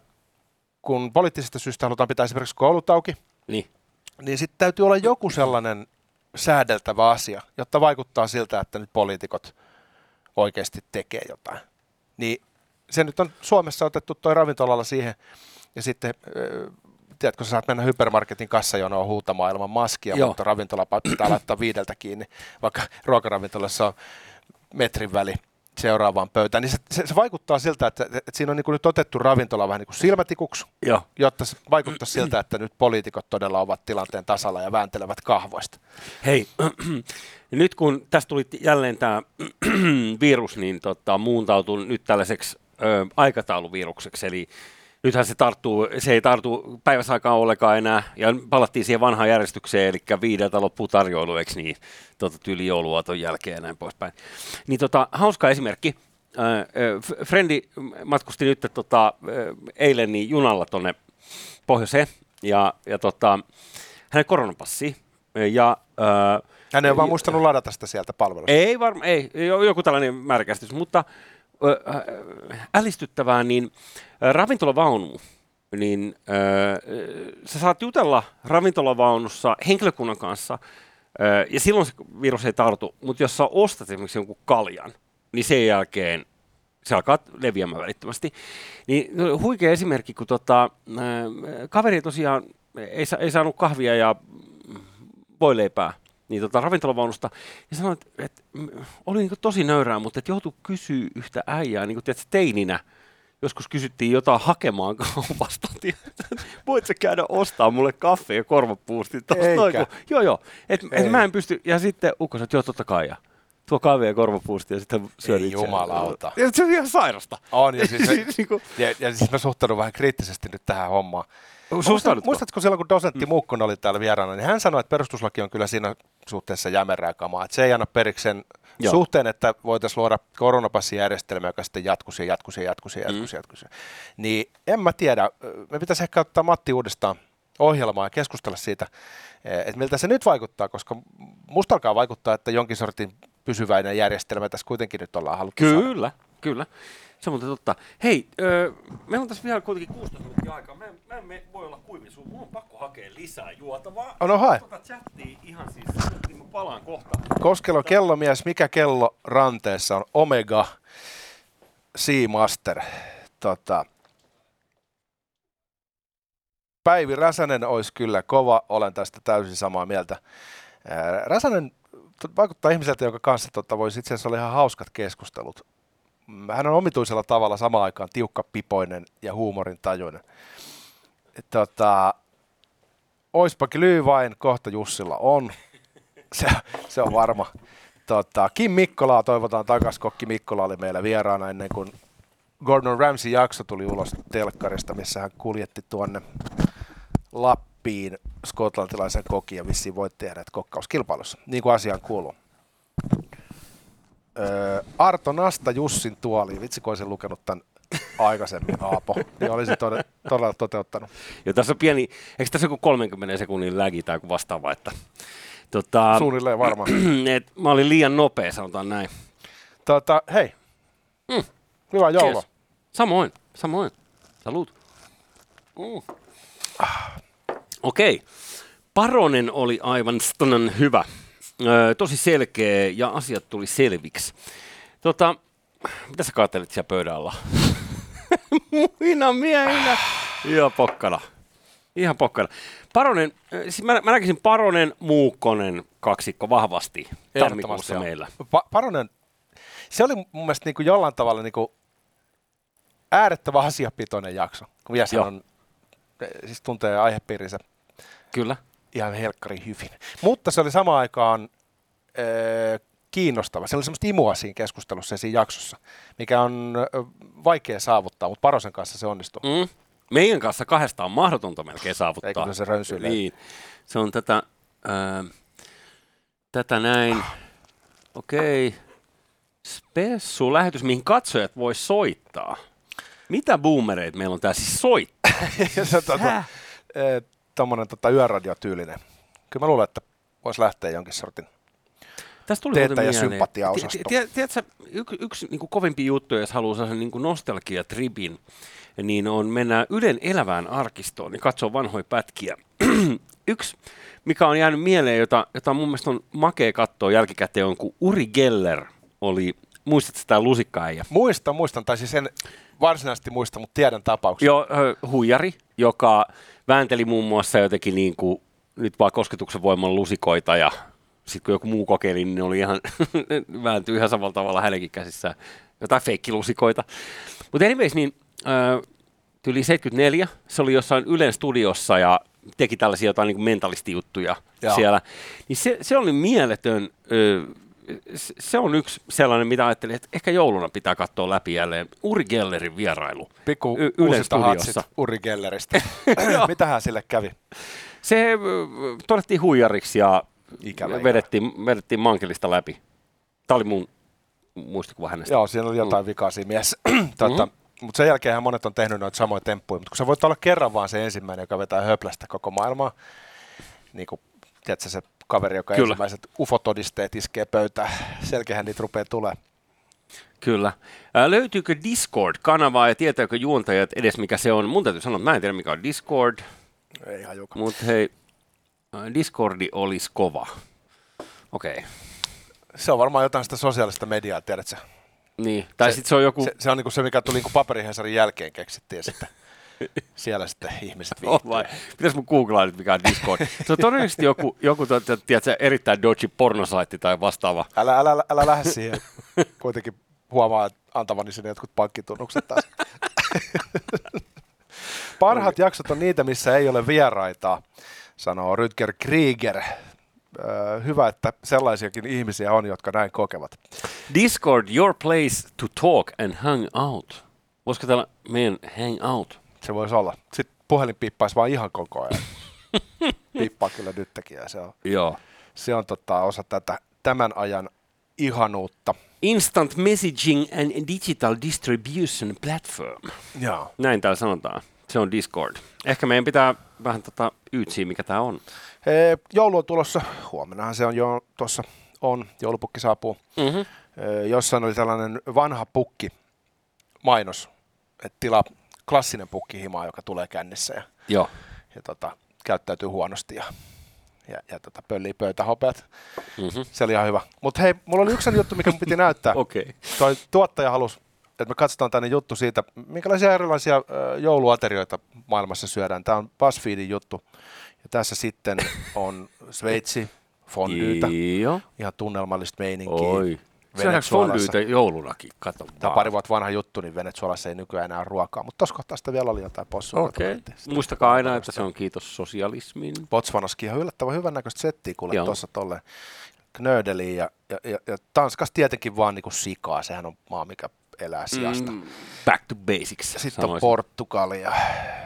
kun poliittisista syistä halutaan pitää esimerkiksi koulut auki, Niin. niin sitten täytyy olla joku sellainen säädeltävä asia, jotta vaikuttaa siltä, että nyt poliitikot oikeasti tekee jotain. Niin se nyt on Suomessa otettu toi ravintolalla siihen, ja sitten, tiedätkö, sä saat mennä hypermarketin kassajonoon huutamaan ilman maskia, Joo. Mutta ravintola pitää laittaa viideltä kiinni, vaikka ruokaravintolassa on metrin väli seuraavaan pöytään, niin se, se, se vaikuttaa siltä, että, että siinä on niin kuin nyt otettu ravintola vähän niin kuin silmätikuksi, Joo. jotta se vaikuttaisi siltä, että nyt poliitikot todella ovat tilanteen tasalla ja vääntelevät kahvoista. Hei, nyt kun tästä tuli jälleen tämä virus, niin tota, muuntautui nyt tällaiseksi ö, aikatauluvirukseksi, eli nythän se tarttuu, se ei tartu päiväsaikaan ollenkaan enää, ja palattiin siihen vanhaan järjestykseen, eli viideltä loppuu tarjoilu, eikö niin, tota, tyyli jouluaaton jälkeen ja näin poispäin. Niin tota, hauska esimerkki, Frendi matkusti nyt tota, eilen niin junalla tuonne pohjoiseen, ja, ja tota, hänen koronapassi, ja ö, Hän ei ole vaan muistanut ladata sitä sieltä palvelusta. ei varmaan, ei, jo- joku tällainen määräkäsitys, mutta älistyttävää, niin ravintolavaunu, niin ö, sä saat jutella ravintolavaunussa henkilökunnan kanssa, ö, ja silloin se virus ei tartu, mutta jos sä ostat esimerkiksi jonkun kaljan, niin sen jälkeen se alkaa leviämään välittömästi. Niin no, huikea esimerkki, kun tota, ö, kaveri tosiaan ei, sa- ei saanut kahvia ja voileipää niin tota, ravintolavaunusta, ja sanoi, että, että oli niin tosi nöyrää, mutta että joutui kysyä yhtä äijää, niin kuin tiedätkö, teininä, joskus kysyttiin jotain hakemaan kaupasta, voit sä käydä ostaa mulle kaffe ja korvapuustin tosta noin, kun- Joo, joo, että et Ei. mä en pysty, ja sitten ukko sanoi, että joo, totta kai, ja tuo kahvia ja korvapuusti, ja sitten syö Ei jumalauta. Ja se on ihan sairasta. On, ja siis, Niin kuin- ja, ja siis mä suhtaudun vähän kriittisesti nyt tähän hommaan. Suhtaudutko? Muistatko silloin, kun dosentti mm. Muukkonen oli täällä vieraana, niin hän sanoi, että perustuslaki on kyllä siinä suhteessa jämerää kamaa. Että se ei anna periksi sen Joo. suhteen, että voitaisiin luoda koronapassijärjestelmä, joka sitten jatkuisi ja jatkuisi ja jatkuisi ja jatkuisi. Mm. jatkuisi. Niin en mä tiedä, me pitäisi ehkä ottaa Matti uudestaan ohjelmaa ja keskustella siitä, että miltä se nyt vaikuttaa, koska musta alkaa vaikuttaa, että jonkin sortin pysyväinen järjestelmä tässä kuitenkin nyt ollaan haluttu saada. Kyllä. Se on muuten totta. Hei, öö, meillä on tässä vielä kuitenkin 16 minuuttia aikaa. Mä, en- mä en me voi olla kuivin sun. Mulla on pakko hakea lisää juotavaa. Oh, no hae. Tota chattia ihan siis, niin mä palaan kohta. Koskelo kellomies, mikä kello ranteessa on? Omega Seamaster. Tota, Päivi Räsänen olisi kyllä kova, olen tästä täysin samaa mieltä. Räsänen vaikuttaa ihmiseltä, jonka kanssa tota, voisi itse asiassa olla ihan hauskat keskustelut. Hän on omituisella tavalla samaan aikaan tiukkapipoinen ja huumorin tajuinen. Tota, oispakin lyy vain, kohta Jussilla on. Se, se on varma. Tota, Kim Mikkolaa toivotaan takaisin. Kokki Mikkola oli meillä vieraana ennen kuin Gordon Ramsay jakso tuli ulos telkkarista, missä hän kuljetti tuonne Lappiin skotlantilaisen kokin ja vissiin voitti hänet kokkauskilpailussa, niin kuin asiaan kuuluu. Öö, Arto Nasta Jussin tuoli, vitsi kun olisin lukenut tämän aikaisemmin Aapo, niin olisin todella, todella toteuttanut. Ja tässä on pieni, eikö tässä joku 30 sekunnin lägi tai joku vastaava, että tota, Suunnilleen varmaan. et, mä olin liian nopea, sanotaan näin. Tota, hei, Mm. hyvää joulua. Cheers. Samoin, samoin. Salut. Mm. Okei. Okay. Paronen oli aivan stunnan hyvä. Öö, tosi selkeä ja asiat tuli selviksi. Tota, mitä sä katselit siellä pöydän alla? Muina miehinä. Ihan pokkana. Ihan pokkana. Paronen, siis mä, mä näkisin Paronen, Muukkonen kaksikko vahvasti tammikuussa meillä. Pa- Paronen, se oli mun mielestä niin kuin jollain tavalla niin kuin äärettömän asiapitoinen jakso, kun Joo. on, siis tuntee aihepiirinsä Kyllä. Ihan helkkari hyvin. Mutta se oli samaan aikaan äh, kiinnostava. Se oli semmoista imua siinä keskustelussa ja siinä jaksossa, mikä on vaikea saavuttaa, mutta Parosen kanssa se onnistuu. Mm. Meidän kanssa kahdesta on mahdotonta melkein saavuttaa. Ei, kun se rönsyilee. Niin. Se on tätä, ää, tätä näin. Okei. Spessu lähetys, mihin katsojat voi soittaa. Mitä boomereita meillä on tää siis soittaa? Tota, tuommoinen tota, yöradiotyylinen. Kyllä mä luulen, että voisi lähteä jonkin sortin. Tästä tuli muuten mieleen. sympatiaosasto. Ti- ti- Tiedätkö, yksi, yksi niin kovempi juttu, jos haluaa sellaisen niin nostalgia-tripin, niin on mennä Ylen elävään arkistoon ja katsoa vanhoja pätkiä. yksi, mikä on jäänyt mieleen, jota, jota mun mielestä on makea katsoa jälkikäteen, on kun Uri Geller oli, muistatko sitä lusikkaäijä? Muistan, muistan, tai siis en varsinaisesti muista, mutta tiedän tapauksen. Joo, huijari, joka väänteli muun muassa jotenkin niin kuin, nyt vaan kosketuksen voimalla lusikoita ja sitten kun joku muu kokeili, niin ne oli ihan, vääntyi ihan samalla tavalla hänenkin käsissään. Jotain feikkilusikoita. Mutta anyways, niin ö, yli 74, se oli jossain Ylen studiossa ja teki tällaisia jotain niin mentalistijuttuja Joo. siellä. Niin se, se oli mieletön, ö, se- on yksi sellainen, mitä ajattelin, että ehkä jouluna pitää katsoa läpi jälleen. Uri Gellerin vierailu. Pikku Y- Ylen uusinta hatsit studiossa. Uri Gelleristä. Mitähän sille kävi? Se todettiin huijariksi ja Ikävä, vedettiin, vedettiin mankelista läpi. Tämä oli mun muistikuva hänestä. Joo, siinä oli jotain vikaa siinä mielessä. tota, Mm. Mutta sen jälkeen monet on tehnyt noita samoja temppuja, mutta kun sä voit olla kerran vaan se ensimmäinen, joka vetää höplästä koko maailmaa, niin kuin, tiedätkö, se kaveri, joka Kyllä. ensimmäiset ufotodisteet iskee pöytään, selkeähän niitä rupeaa tulee. Kyllä. Ää, löytyykö Discord-kanavaa ja tietääkö juontajat edes mikä se on? Mun täytyy sanoa, että mä en tiedä mikä on Discord, Ei hajuka. mutta hei, Discordi olisi kova. Okei. Okay. Se on varmaan jotain sitä sosiaalista mediaa, tiedätkö? Niin. Tai Se- sitten se on joku... Se, se on niinku se, mikä tuli niinku paperihensarin jälkeen keksittiin sitten siellä sitten ihmiset Oh, viihtyy. vai. Pitäis mun googlaa nyt mikä on Discord. Se on todennäköisesti joku, joku tiedätkö, erittäin dodgy pornosaitti tai vastaava. Älä, älä, älä lähde siihen. Kuitenkin huomaa että antavani sinne jotkut pankkitunnukset taas. Parhaat jaksot on niitä, missä ei ole vieraita, sanoo Rüdger Krieger. Öö, hyvä, että sellaisiakin ihmisiä on, jotka näin kokevat. Discord, your place to talk and hang out. Voisiko täällä meidän hang out? Se voisi olla. Sitten puhelin piippaisi vaan ihan koko ajan. Piippaa kyllä nytkin ja se on, Joo. se on tota, osa tätä tämän ajan ihanuutta. Instant messaging and digital distribution platform. Joo. Näin täällä sanotaan. Se on Discord. Ehkä meidän pitää vähän tota yytsiä, mikä tää on. Ee, joulu on tulossa, huomennahan se on jo tuossa on, joulupukki saapuu. Mm-hmm. Ö, Jossain oli tällainen vanha pukki mainos, että tilaa klassinen pukkihimaa, joka tulee kännissä ja, Joo. ja tota, käyttäytyy huonosti ja, ja, ja tota, pöllii pöytähopeat. Mm-hmm. Se oli ihan hyvä. Mutta hei, mulla oli yksi juttu, mikä piti näyttää. Okay. Toi tuottaja halusi, että me katsotaan tänne juttu siitä, minkälaisia erilaisia jouluaterioita maailmassa syödään. Tämä on BuzzFeedin juttu. Ja tässä sitten on Sveitsi, fondyytä, ihan tunnelmallista meininkiä. Oi. Syödäänkö Venezuelassa. fondyytä joulunakin? Kato Tämä on pari vuotta vanha juttu, niin Venezuelassa ei nykyään enää ole ruokaa, mutta tuossa kohtaa sitä vielä oli jotain possua. Okei. Okay. Muistakaa aina, että se on kiitos sosialismin. Botswanaskin ihan yllättävän hyvän näköistä settiä kuule tuossa tolleen knöydeliin ja, ja, ja, ja Tanskassa tietenkin vaan niinku sikaa, sehän on maa, mikä elää sijasta. Mm. Back to basics. Sitten on sanoisin. Portugali ja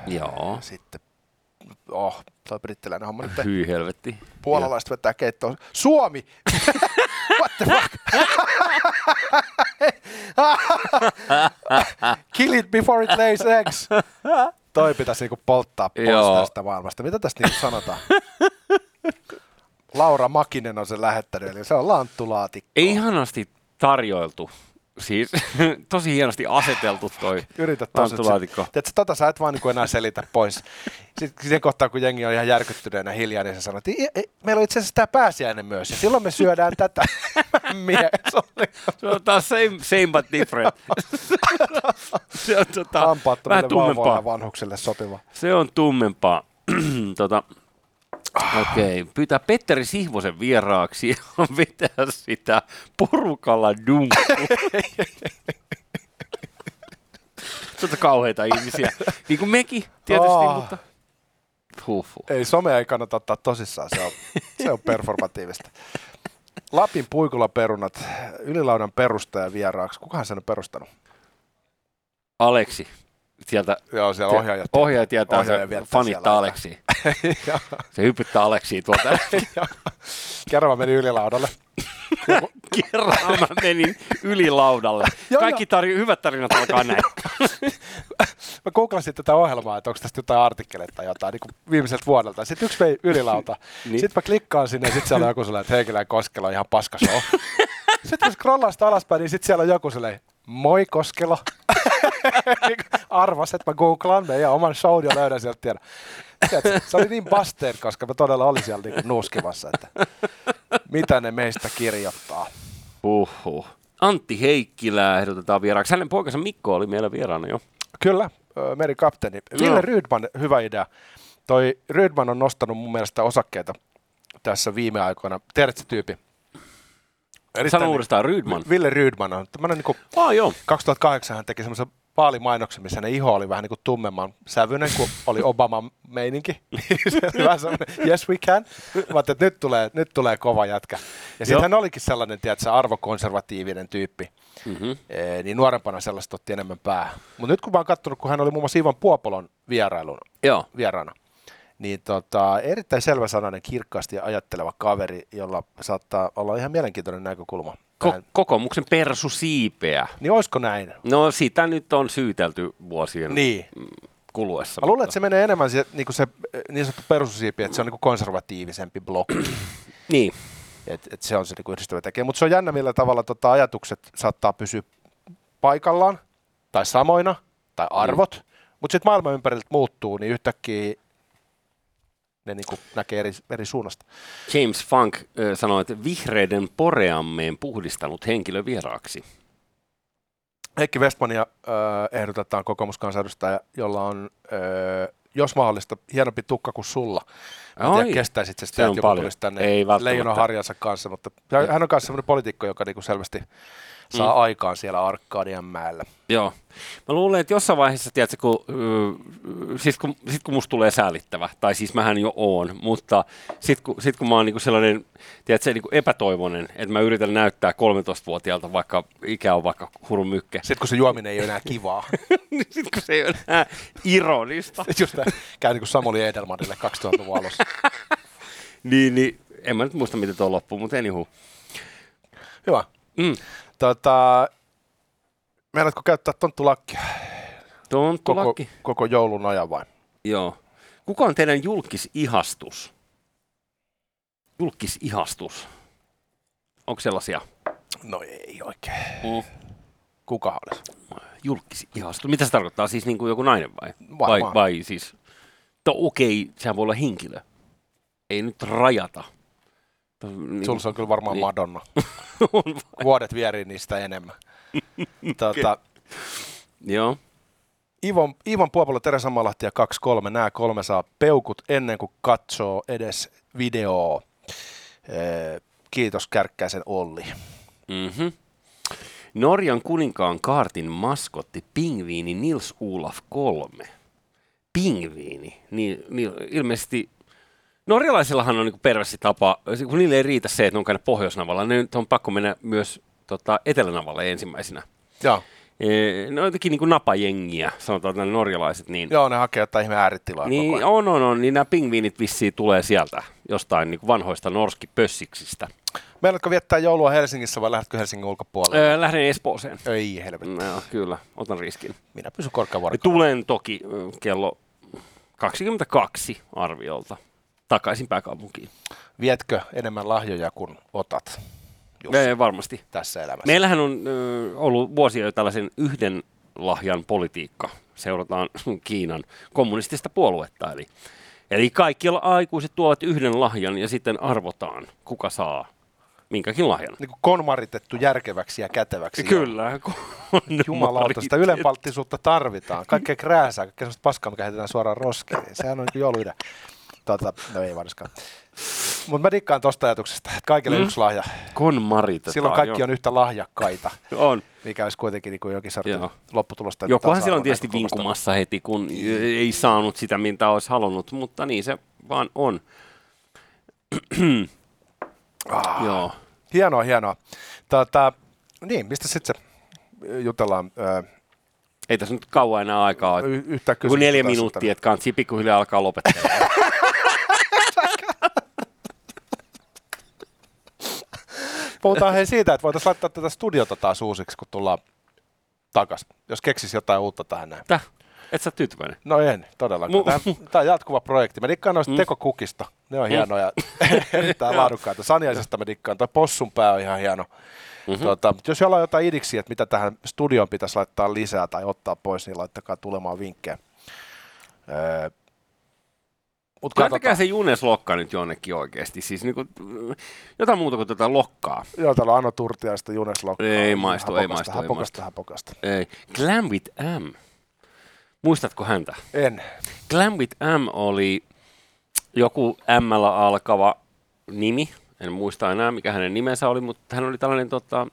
Joo. sitten, oh, toi brittiläinen homma nyt. Hyi helvetti. Puolalaiset vetää keittoon. Suomi! What the fuck? Kill it before it lays eggs. Toi pitäisi niinku polttaa pois Joo. tästä maailmasta. Mitä tästä niinku sanotaan? Laura Makinen on sen lähettänyt, eli se on lanttulaatikko. Ihanasti tarjoiltu. Siis tosi hienosti aseteltu toi Yritä lanttulaatikko. Tiedätkö, tota sä et vaan niinku enää selitä pois. Sitten siihen kohtaan, kun jengi on ihan järkyttyneenä hiljaa, niin sä sanot, että "I- i- meillä on itse asiassa tämä pääsiäinen myös, ja silloin me syödään tätä. Mies oli Se on taas same, same but different. se on tota, vähän tummempaa. ja vanhuksille sopiva. Se on tummempaa. tota, Okei, okay. pyytää Petteri Sihvosen vieraaksi ja vetää sitä porukalla dunkku. Sota kauheita ihmisiä. Niin kuin mekin tietysti, Oh. mutta huhhuh. Ei, somea ei kannata ottaa tosissaan, se on, se on performatiivista. Lapin puikulaperunat, ylilaudan perustaja vieraaksi. Kukahan sen on perustanut? Aleksi. Sieltä Joo, siellä ohjaajat. ohjaaja tietää, ohjaaja se fanittaa siellä. Aleksi. Se hypyttää Aleksiin tuolta. Kerran mä menin ylilaudalle. Kerran mä menin ylilaudalle. Kaikki tarjo- hyvät tarinat alkaa näin. Mä googlasin tätä ohjelmaa, että onko tästä jotain artikkeleita tai jotain niin viimeiseltä vuodelta. Sitten yksi vei ylilauta. Niin. Sitten mä klikkaan sinne ja sitten siellä on joku sellainen, että Heikelä ja Koskelo on ihan paska show. sitten kun scrollaan sitä alaspäin, niin sitten siellä on joku sellainen, moi Koskelo. Arvas, että mä googlaan meidän oman shown ja löydän sieltä. Tiedätkö, se oli niin busted, koska mä todella olin siellä niin nuuskimassa, että mitä ne meistä kirjoittaa. Huhhuh. Antti Heikkilä ehdotetaan vieraaksi. Hänen poikansa Mikko oli meillä vieraana jo. Kyllä, merikapteeni. Ville Joo. Rydman, hyvä idea. Toi Rydman on nostanut mun mielestä osakkeita tässä viime aikoina. Tiedätkö se tyyppi? Sano uudestaan Rydman. Ville Rydman on tämmöinen niin kuin Ah, joo. 2008 hän teki semmoisen vaalimainoksen, missä ne iho oli vähän niin kuin tummemman sävyinen, kuin oli Obaman meininki. se oli vähän yes we can. Mä että nyt tulee, nyt tulee kova jätkä. Ja sitten hän olikin sellainen, tiedätkö, arvokonservatiivinen tyyppi. Mm-hmm. Ee, niin nuorempana sellaista otti enemmän pää. Mutta nyt kun mä oon katsonut, kun hän oli muun muassa Ivan Puopolon vierailun, Joo. vieraana, niin tota, erittäin selväsanainen, kirkkaasti ajatteleva kaveri, jolla saattaa olla ihan mielenkiintoinen näkökulma. Ko- kokoomuksen persusiipeä. Niin olisiko näin? No sitä nyt on syytelty vuosien Niin. kuluessa. Mä luulen, että se menee enemmän se, niin, kuin se niin sanottu perustusiipi, että se on niin kuin konservatiivisempi blokki. Niin. että et se on se niin yhdistävä tekijä. Mutta se on jännä, millä tavalla tota, ajatukset saattaa pysyä paikallaan tai samoina tai arvot. Mm. Mutta sitten maailman ympäriltä muuttuu, niin yhtäkkiä ne niin näkee eri, eri suunnasta. James Funk ö, sanoi, että vihreiden poreammeen puhdistanut henkilö vieraaksi. Heikki Westmania äh, ehdotetaan kokoomuskansanedustaja, jolla on, äh, jos mahdollista, hienompi tukka kuin sulla. Mä en tiedä, kestäisit se, sitä, että joku tulisi tänne Ei välttämättä. leijonan harjansa kanssa, mutta hän on myös sellainen poliitikko, joka niinku selvästi saa Mm. aikaan siellä Arkadian mäellä. Joo. Mä luulen, että jossain vaiheessa, tiedätkö, kun, ö, siis kun, sit kun musta tulee säälittävä, tai siis mähän jo oon, mutta sit kun, sit kun mä oon niinku sellainen, tiedätkö, niinku epätoivoinen, että mä yritän näyttää 13-vuotiaalta, vaikka ikä on vaikka hurun mykke, Sitten kun se juominen ei ole enää kivaa. niin sit kun se ei ole enää ironista, Sitten just tää käy niin kuin Samuli Edelmanille 2000-luvun alussa. niin, niin en mä nyt muista, miten tuo loppuu, mutta anywho. Hyvä. Mm. Tota, meinaatko käyttää tonttulakkia Tonttu koko, koko joulun ajan vai? Joo. Kuka on teidän julkisihastus? Julkisihastus. Onko sellaisia No ei oikein. mm. Kuka olisi? julkisi ihastu? Mitä se tarkoittaa? Siis niin kuin joku nainen vai? Vai, Varmaan. vai siis, to, okei, sehän voi olla henkilö. Ei nyt rajata. Niin, Sulla se on kyllä varmaan Niin. Madonna. on, Vuodet vierii niistä enemmän. tota, joo. Ivon, Ivon Puopolo, Tere Samalahti ja 2-3. Nämä kolme saa peukut ennen kuin katsoo edes videoa. Ee, Kiitos Kärkkäisen Olli. Mm-hmm. Norjan kuninkaan kaartin maskotti pingviini Nils Olaf 3. Pingviini. Niin, niin, ilmeisesti norjalaisillahan on niin perversi tapa, kun niille ei riitä se, että ne on käynyt Pohjoisnavalla, ne nyt on pakko mennä myös tota, Etelänavalle ensimmäisenä. Joo, Ee, ne on jotenkin niin kuin napajengiä, sanotaan nämä norjalaiset. Niin, Joo ne hakee jotain ihme ääritilaa niin on, on, on, niin nämä pingviinit vissiin tulee sieltä jostain niin kuin vanhoista norskipössiksistä. Meidätkö viettää joulua Helsingissä vai lähdetkö Helsingin ulkopuolelle? Öö, lähden Espooseen. Ei helvetti. No, kyllä, otan riskin. Minä pysyn korkeavuoren. tulen toki kello 22 arviolta takaisin pääkaupunkiin. Vietkö enemmän lahjoja kuin otat Jussi, Ee, varmasti. tässä elämässä? Meillähän on ö, ollut vuosia jo tällaisen yhden lahjan politiikka. Seurataan Kiinan kommunistista puoluetta. Eli, eli kaikki aikuiset tuovat yhden lahjan ja sitten arvotaan, kuka saa minkäkin lahjan. Niin kuin konmaritettu järkeväksi ja käteväksi. Kyllä. Jumalauta, sitä ylenpalttisuutta tarvitaan. Kaikkea krääsää, kaikkea sellaista paskaa, mikä heitetään suoraan roskiin. Sehän on jouluidea. Tota, no ei varsinkaan. Mutta mä dikkaan tosta ajatuksesta, että kaikille Mm. yksi lahja. Konmaritetaan. Silloin kaikki joo. on yhtä lahjakkaita, on. mikä olisi kuitenkin niin jokin sortin Joo. lopputulosta. Jokuhan silloin tietysti näkökulmasta. vinkumassa heti, kun ei saanut sitä, mitä olisi halunnut, mutta niin se vaan on. Ah, Joo. hienoa, hienoa. Tota, niin, mistä sitten se jutellaan? Ö, Ei tässä nyt kauan enää aikaa y- Joku kysymystä neljä minuuttia, että kansi pikkuhiljaa alkaa lopettaa. Puhutaan hei siitä, että voitaisiin laittaa tätä studiota taas uusiksi, kun tullaan takas. Jos keksisi jotain uutta tähän näin. Täh, et sä tyytyväinen? No en, todellakaan. Tämä, tämä on jatkuva projekti. Mä dikkaan noista Mm. mm. tekokukista. Ne on hienoja, erittäin laadukkaita. Saniaisesta mä dikkaan. Toi possun pää on ihan hieno. Mhm. Mm-hmm. Mutta jos jollain on jotain idiksiä, että mitä tähän studioon pitäisi laittaa lisää tai ottaa pois, niin laittakaa tulemaan vinkkejä. Öö, mut Laittakaa se Junes-lokka nyt jonnekin oikeasti. Siis niinku, jotain muuta kuin tätä lokkaa. Joo, täällä on Ano Turtiaista, Junes Lokkaa. Ei maistu, ei maistu, ei Hapokasta, hapokasta. Ei. Glam with M. Muistatko häntä? En. Glam with M oli joku M alkava nimi. En muista enää, mikä hänen nimensä oli, mutta hän oli tällainen tota,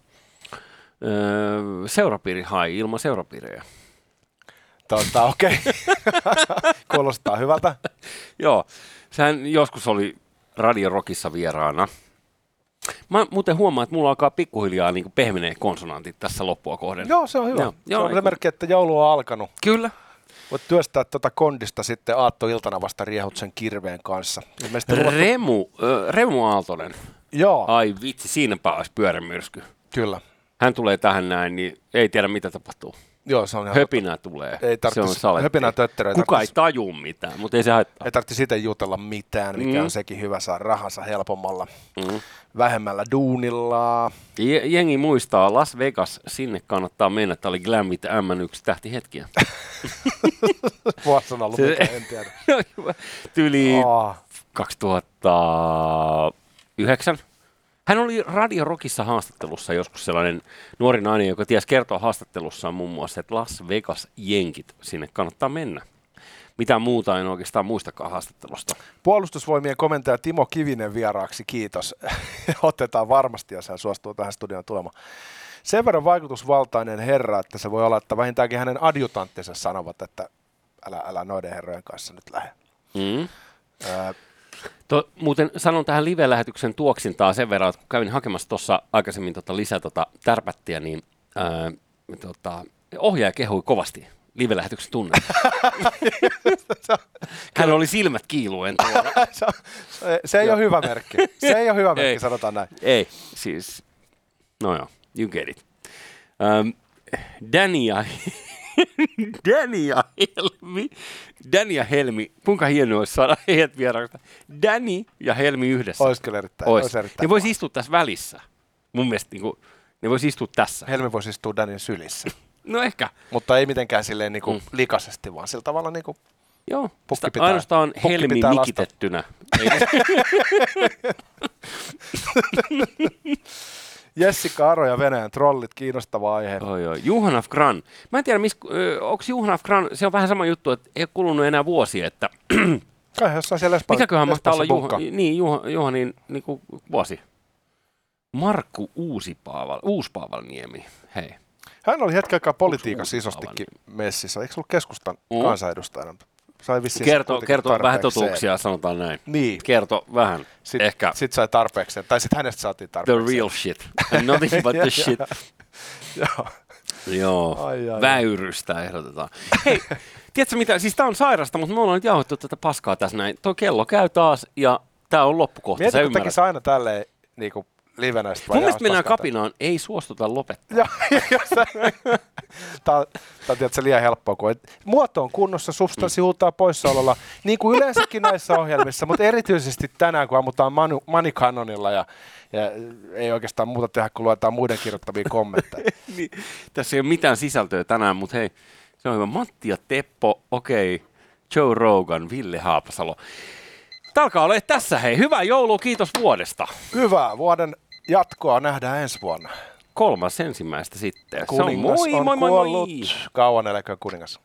öö, seurapiirihai ilman seurapiirejä. Tota, okei. Kuulostaa hyvältä. Joo, sehän joskus oli Radio Rockissa vieraana. Mä muuten huomaan, että mulla alkaa pikkuhiljaa niin pehmenee konsonantit tässä loppua kohden. Joo, se on hyvä. Joo, se joo, on se merkki, että joulu on alkanut. Kyllä. Voit työstää tuota kondista sitten aattoiltana vasta riehut sen kirveen kanssa. Remu, äh, Remu Aaltonen. Joo, Ai vitsi, siinäpä olisi pyörämyrsky. kyllä. Hän tulee tähän näin, niin ei tiedä mitä tapahtuu. Joo, se on ihan Höpinää tulee. Ei se on saletti. höpinää tötteröä. Kuka ei taju mitään, mutta ei se haittaa. ei tarvitse siitä jutella mitään, mikä Mm. on sekin hyvä saa rahansa helpommalla, Mm. vähemmällä duunilla. Je- Jengi muistaa, Las Vegas, sinne kannattaa mennä. Tämä oli Glam with M1 tähtihetkiä. Vuosi on ollut, Se- mikä, en tiedä. Tyli Oh, 2009. Hän oli Radio Rockissa haastattelussa joskus sellainen nuori nainen, joka ties kertoa haastattelussaan muun muassa, että Las Vegas jenkit, sinne kannattaa mennä. Mitä muuta en oikeastaan muistakaan haastattelusta. Puolustusvoimien komentaja Timo Kivinen vieraaksi, kiitos. Otetaan varmasti, jos hän suostuu tähän studioon tulemaan. Sen verran vaikutusvaltainen herra, että se voi olla, että vähintäänkin hänen adjutanttinsa sanovat, että älä, älä noiden herrojen kanssa nyt lähde. Mm. Öö, To, muuten sanon tähän live-lähetyksen tuoksintaa sen verran, että kun kävin hakemassa tuossa aikaisemmin tota lisää tota tärpättiä, niin ää, tota, ohjaaja kehui kovasti live-lähetyksen tunne. Hän oli silmät kiiluen se, se, se ei ole hyvä merkki. Se ei ole hyvä merkki, Ei. sanotaan näin. Ei, siis, no joo, you get it. Um, Danny ja, Danny ja Helmi, Danny ja Helmi, kuinka hienoa olisi saada heidät vieraaksi. Danny ja Helmi yhdessä. Olisi kyllä erittäin, Ois. olisi erittäin Ne voisi istua tässä välissä. Mun mielestä niin kuin, ne voisi istua tässä. Helmi voisi istua Danin sylissä. No ehkä. Mutta ei mitenkään silleen niinku Mm. likaisesti, vaan sillä tavalla niinku Joo. Pukki Sitä pitää- ainoastaan pukki helmi pitää lasta. Jessica Aro ja Venäjän trollit, kiinnostava aihe. oi, oi. Juhana Gran. Mä en tiedä, onko Juhana Gran, se on vähän sama juttu, että ei ole kulunut enää vuosi, että Kai jossain siellä Espa- mikäköhän mahtaa olla Juha, niin, Juha, Juhanin niin kuin vuosi. Markku Uusipaaval, Uuspaavalniemi, hei. Hän oli hetken aikaa politiikassa isostikin messissä. Eikö ollut keskustan Mm. kansanedustajana? Sai vissiin Kertoo, kertoo vähän totuuksia, sanotaan näin. Niin. Kertoo vähän, Sitten ehkä sit sai tarpeekseen, tai sitten hänestä saatiin the tarpeekseen. real shit. And nothing but the shit. Joo. Joo, Ai, ai, väyrystä ehdotetaan. Hei, tiedätkö mitä, siis tää on sairasta, mutta me ollaan nyt jauhettu tätä paskaa tässä näin. Tuo kello käy taas ja tää on loppukohta, Mieti, sä ymmärrät. aina tälleen niin livenä. sit Mun mielestä mennään kapinaan, ei suostuta lopettaa. Tää on, tää on tiedätkö, liian helppoa, kun et, muoto on kunnossa, substanssi huutaa poissaololla, niin kuin yleensäkin näissä ohjelmissa, mutta erityisesti tänään, kun ammutaan Manu, Manikanonilla ja, ja ei oikeastaan muuta tehdä, kun luetaan muiden kirjoittamia kommentteja. niin, tässä ei ole mitään sisältöä tänään, mutta hei, se on hyvä. Matti ja Teppo, okei, okay. Joe Rogan, Ville Haapasalo. Tää alkaa olla tässä, hei. Hyvää joulua, kiitos vuodesta. Hyvää vuoden jatkoa nähdään ensi vuonna. Kolmas ensimmäistä sitten. Kuningas se on moi, on moi, moi, kuollut. moi. Kauan eläköön kuningas.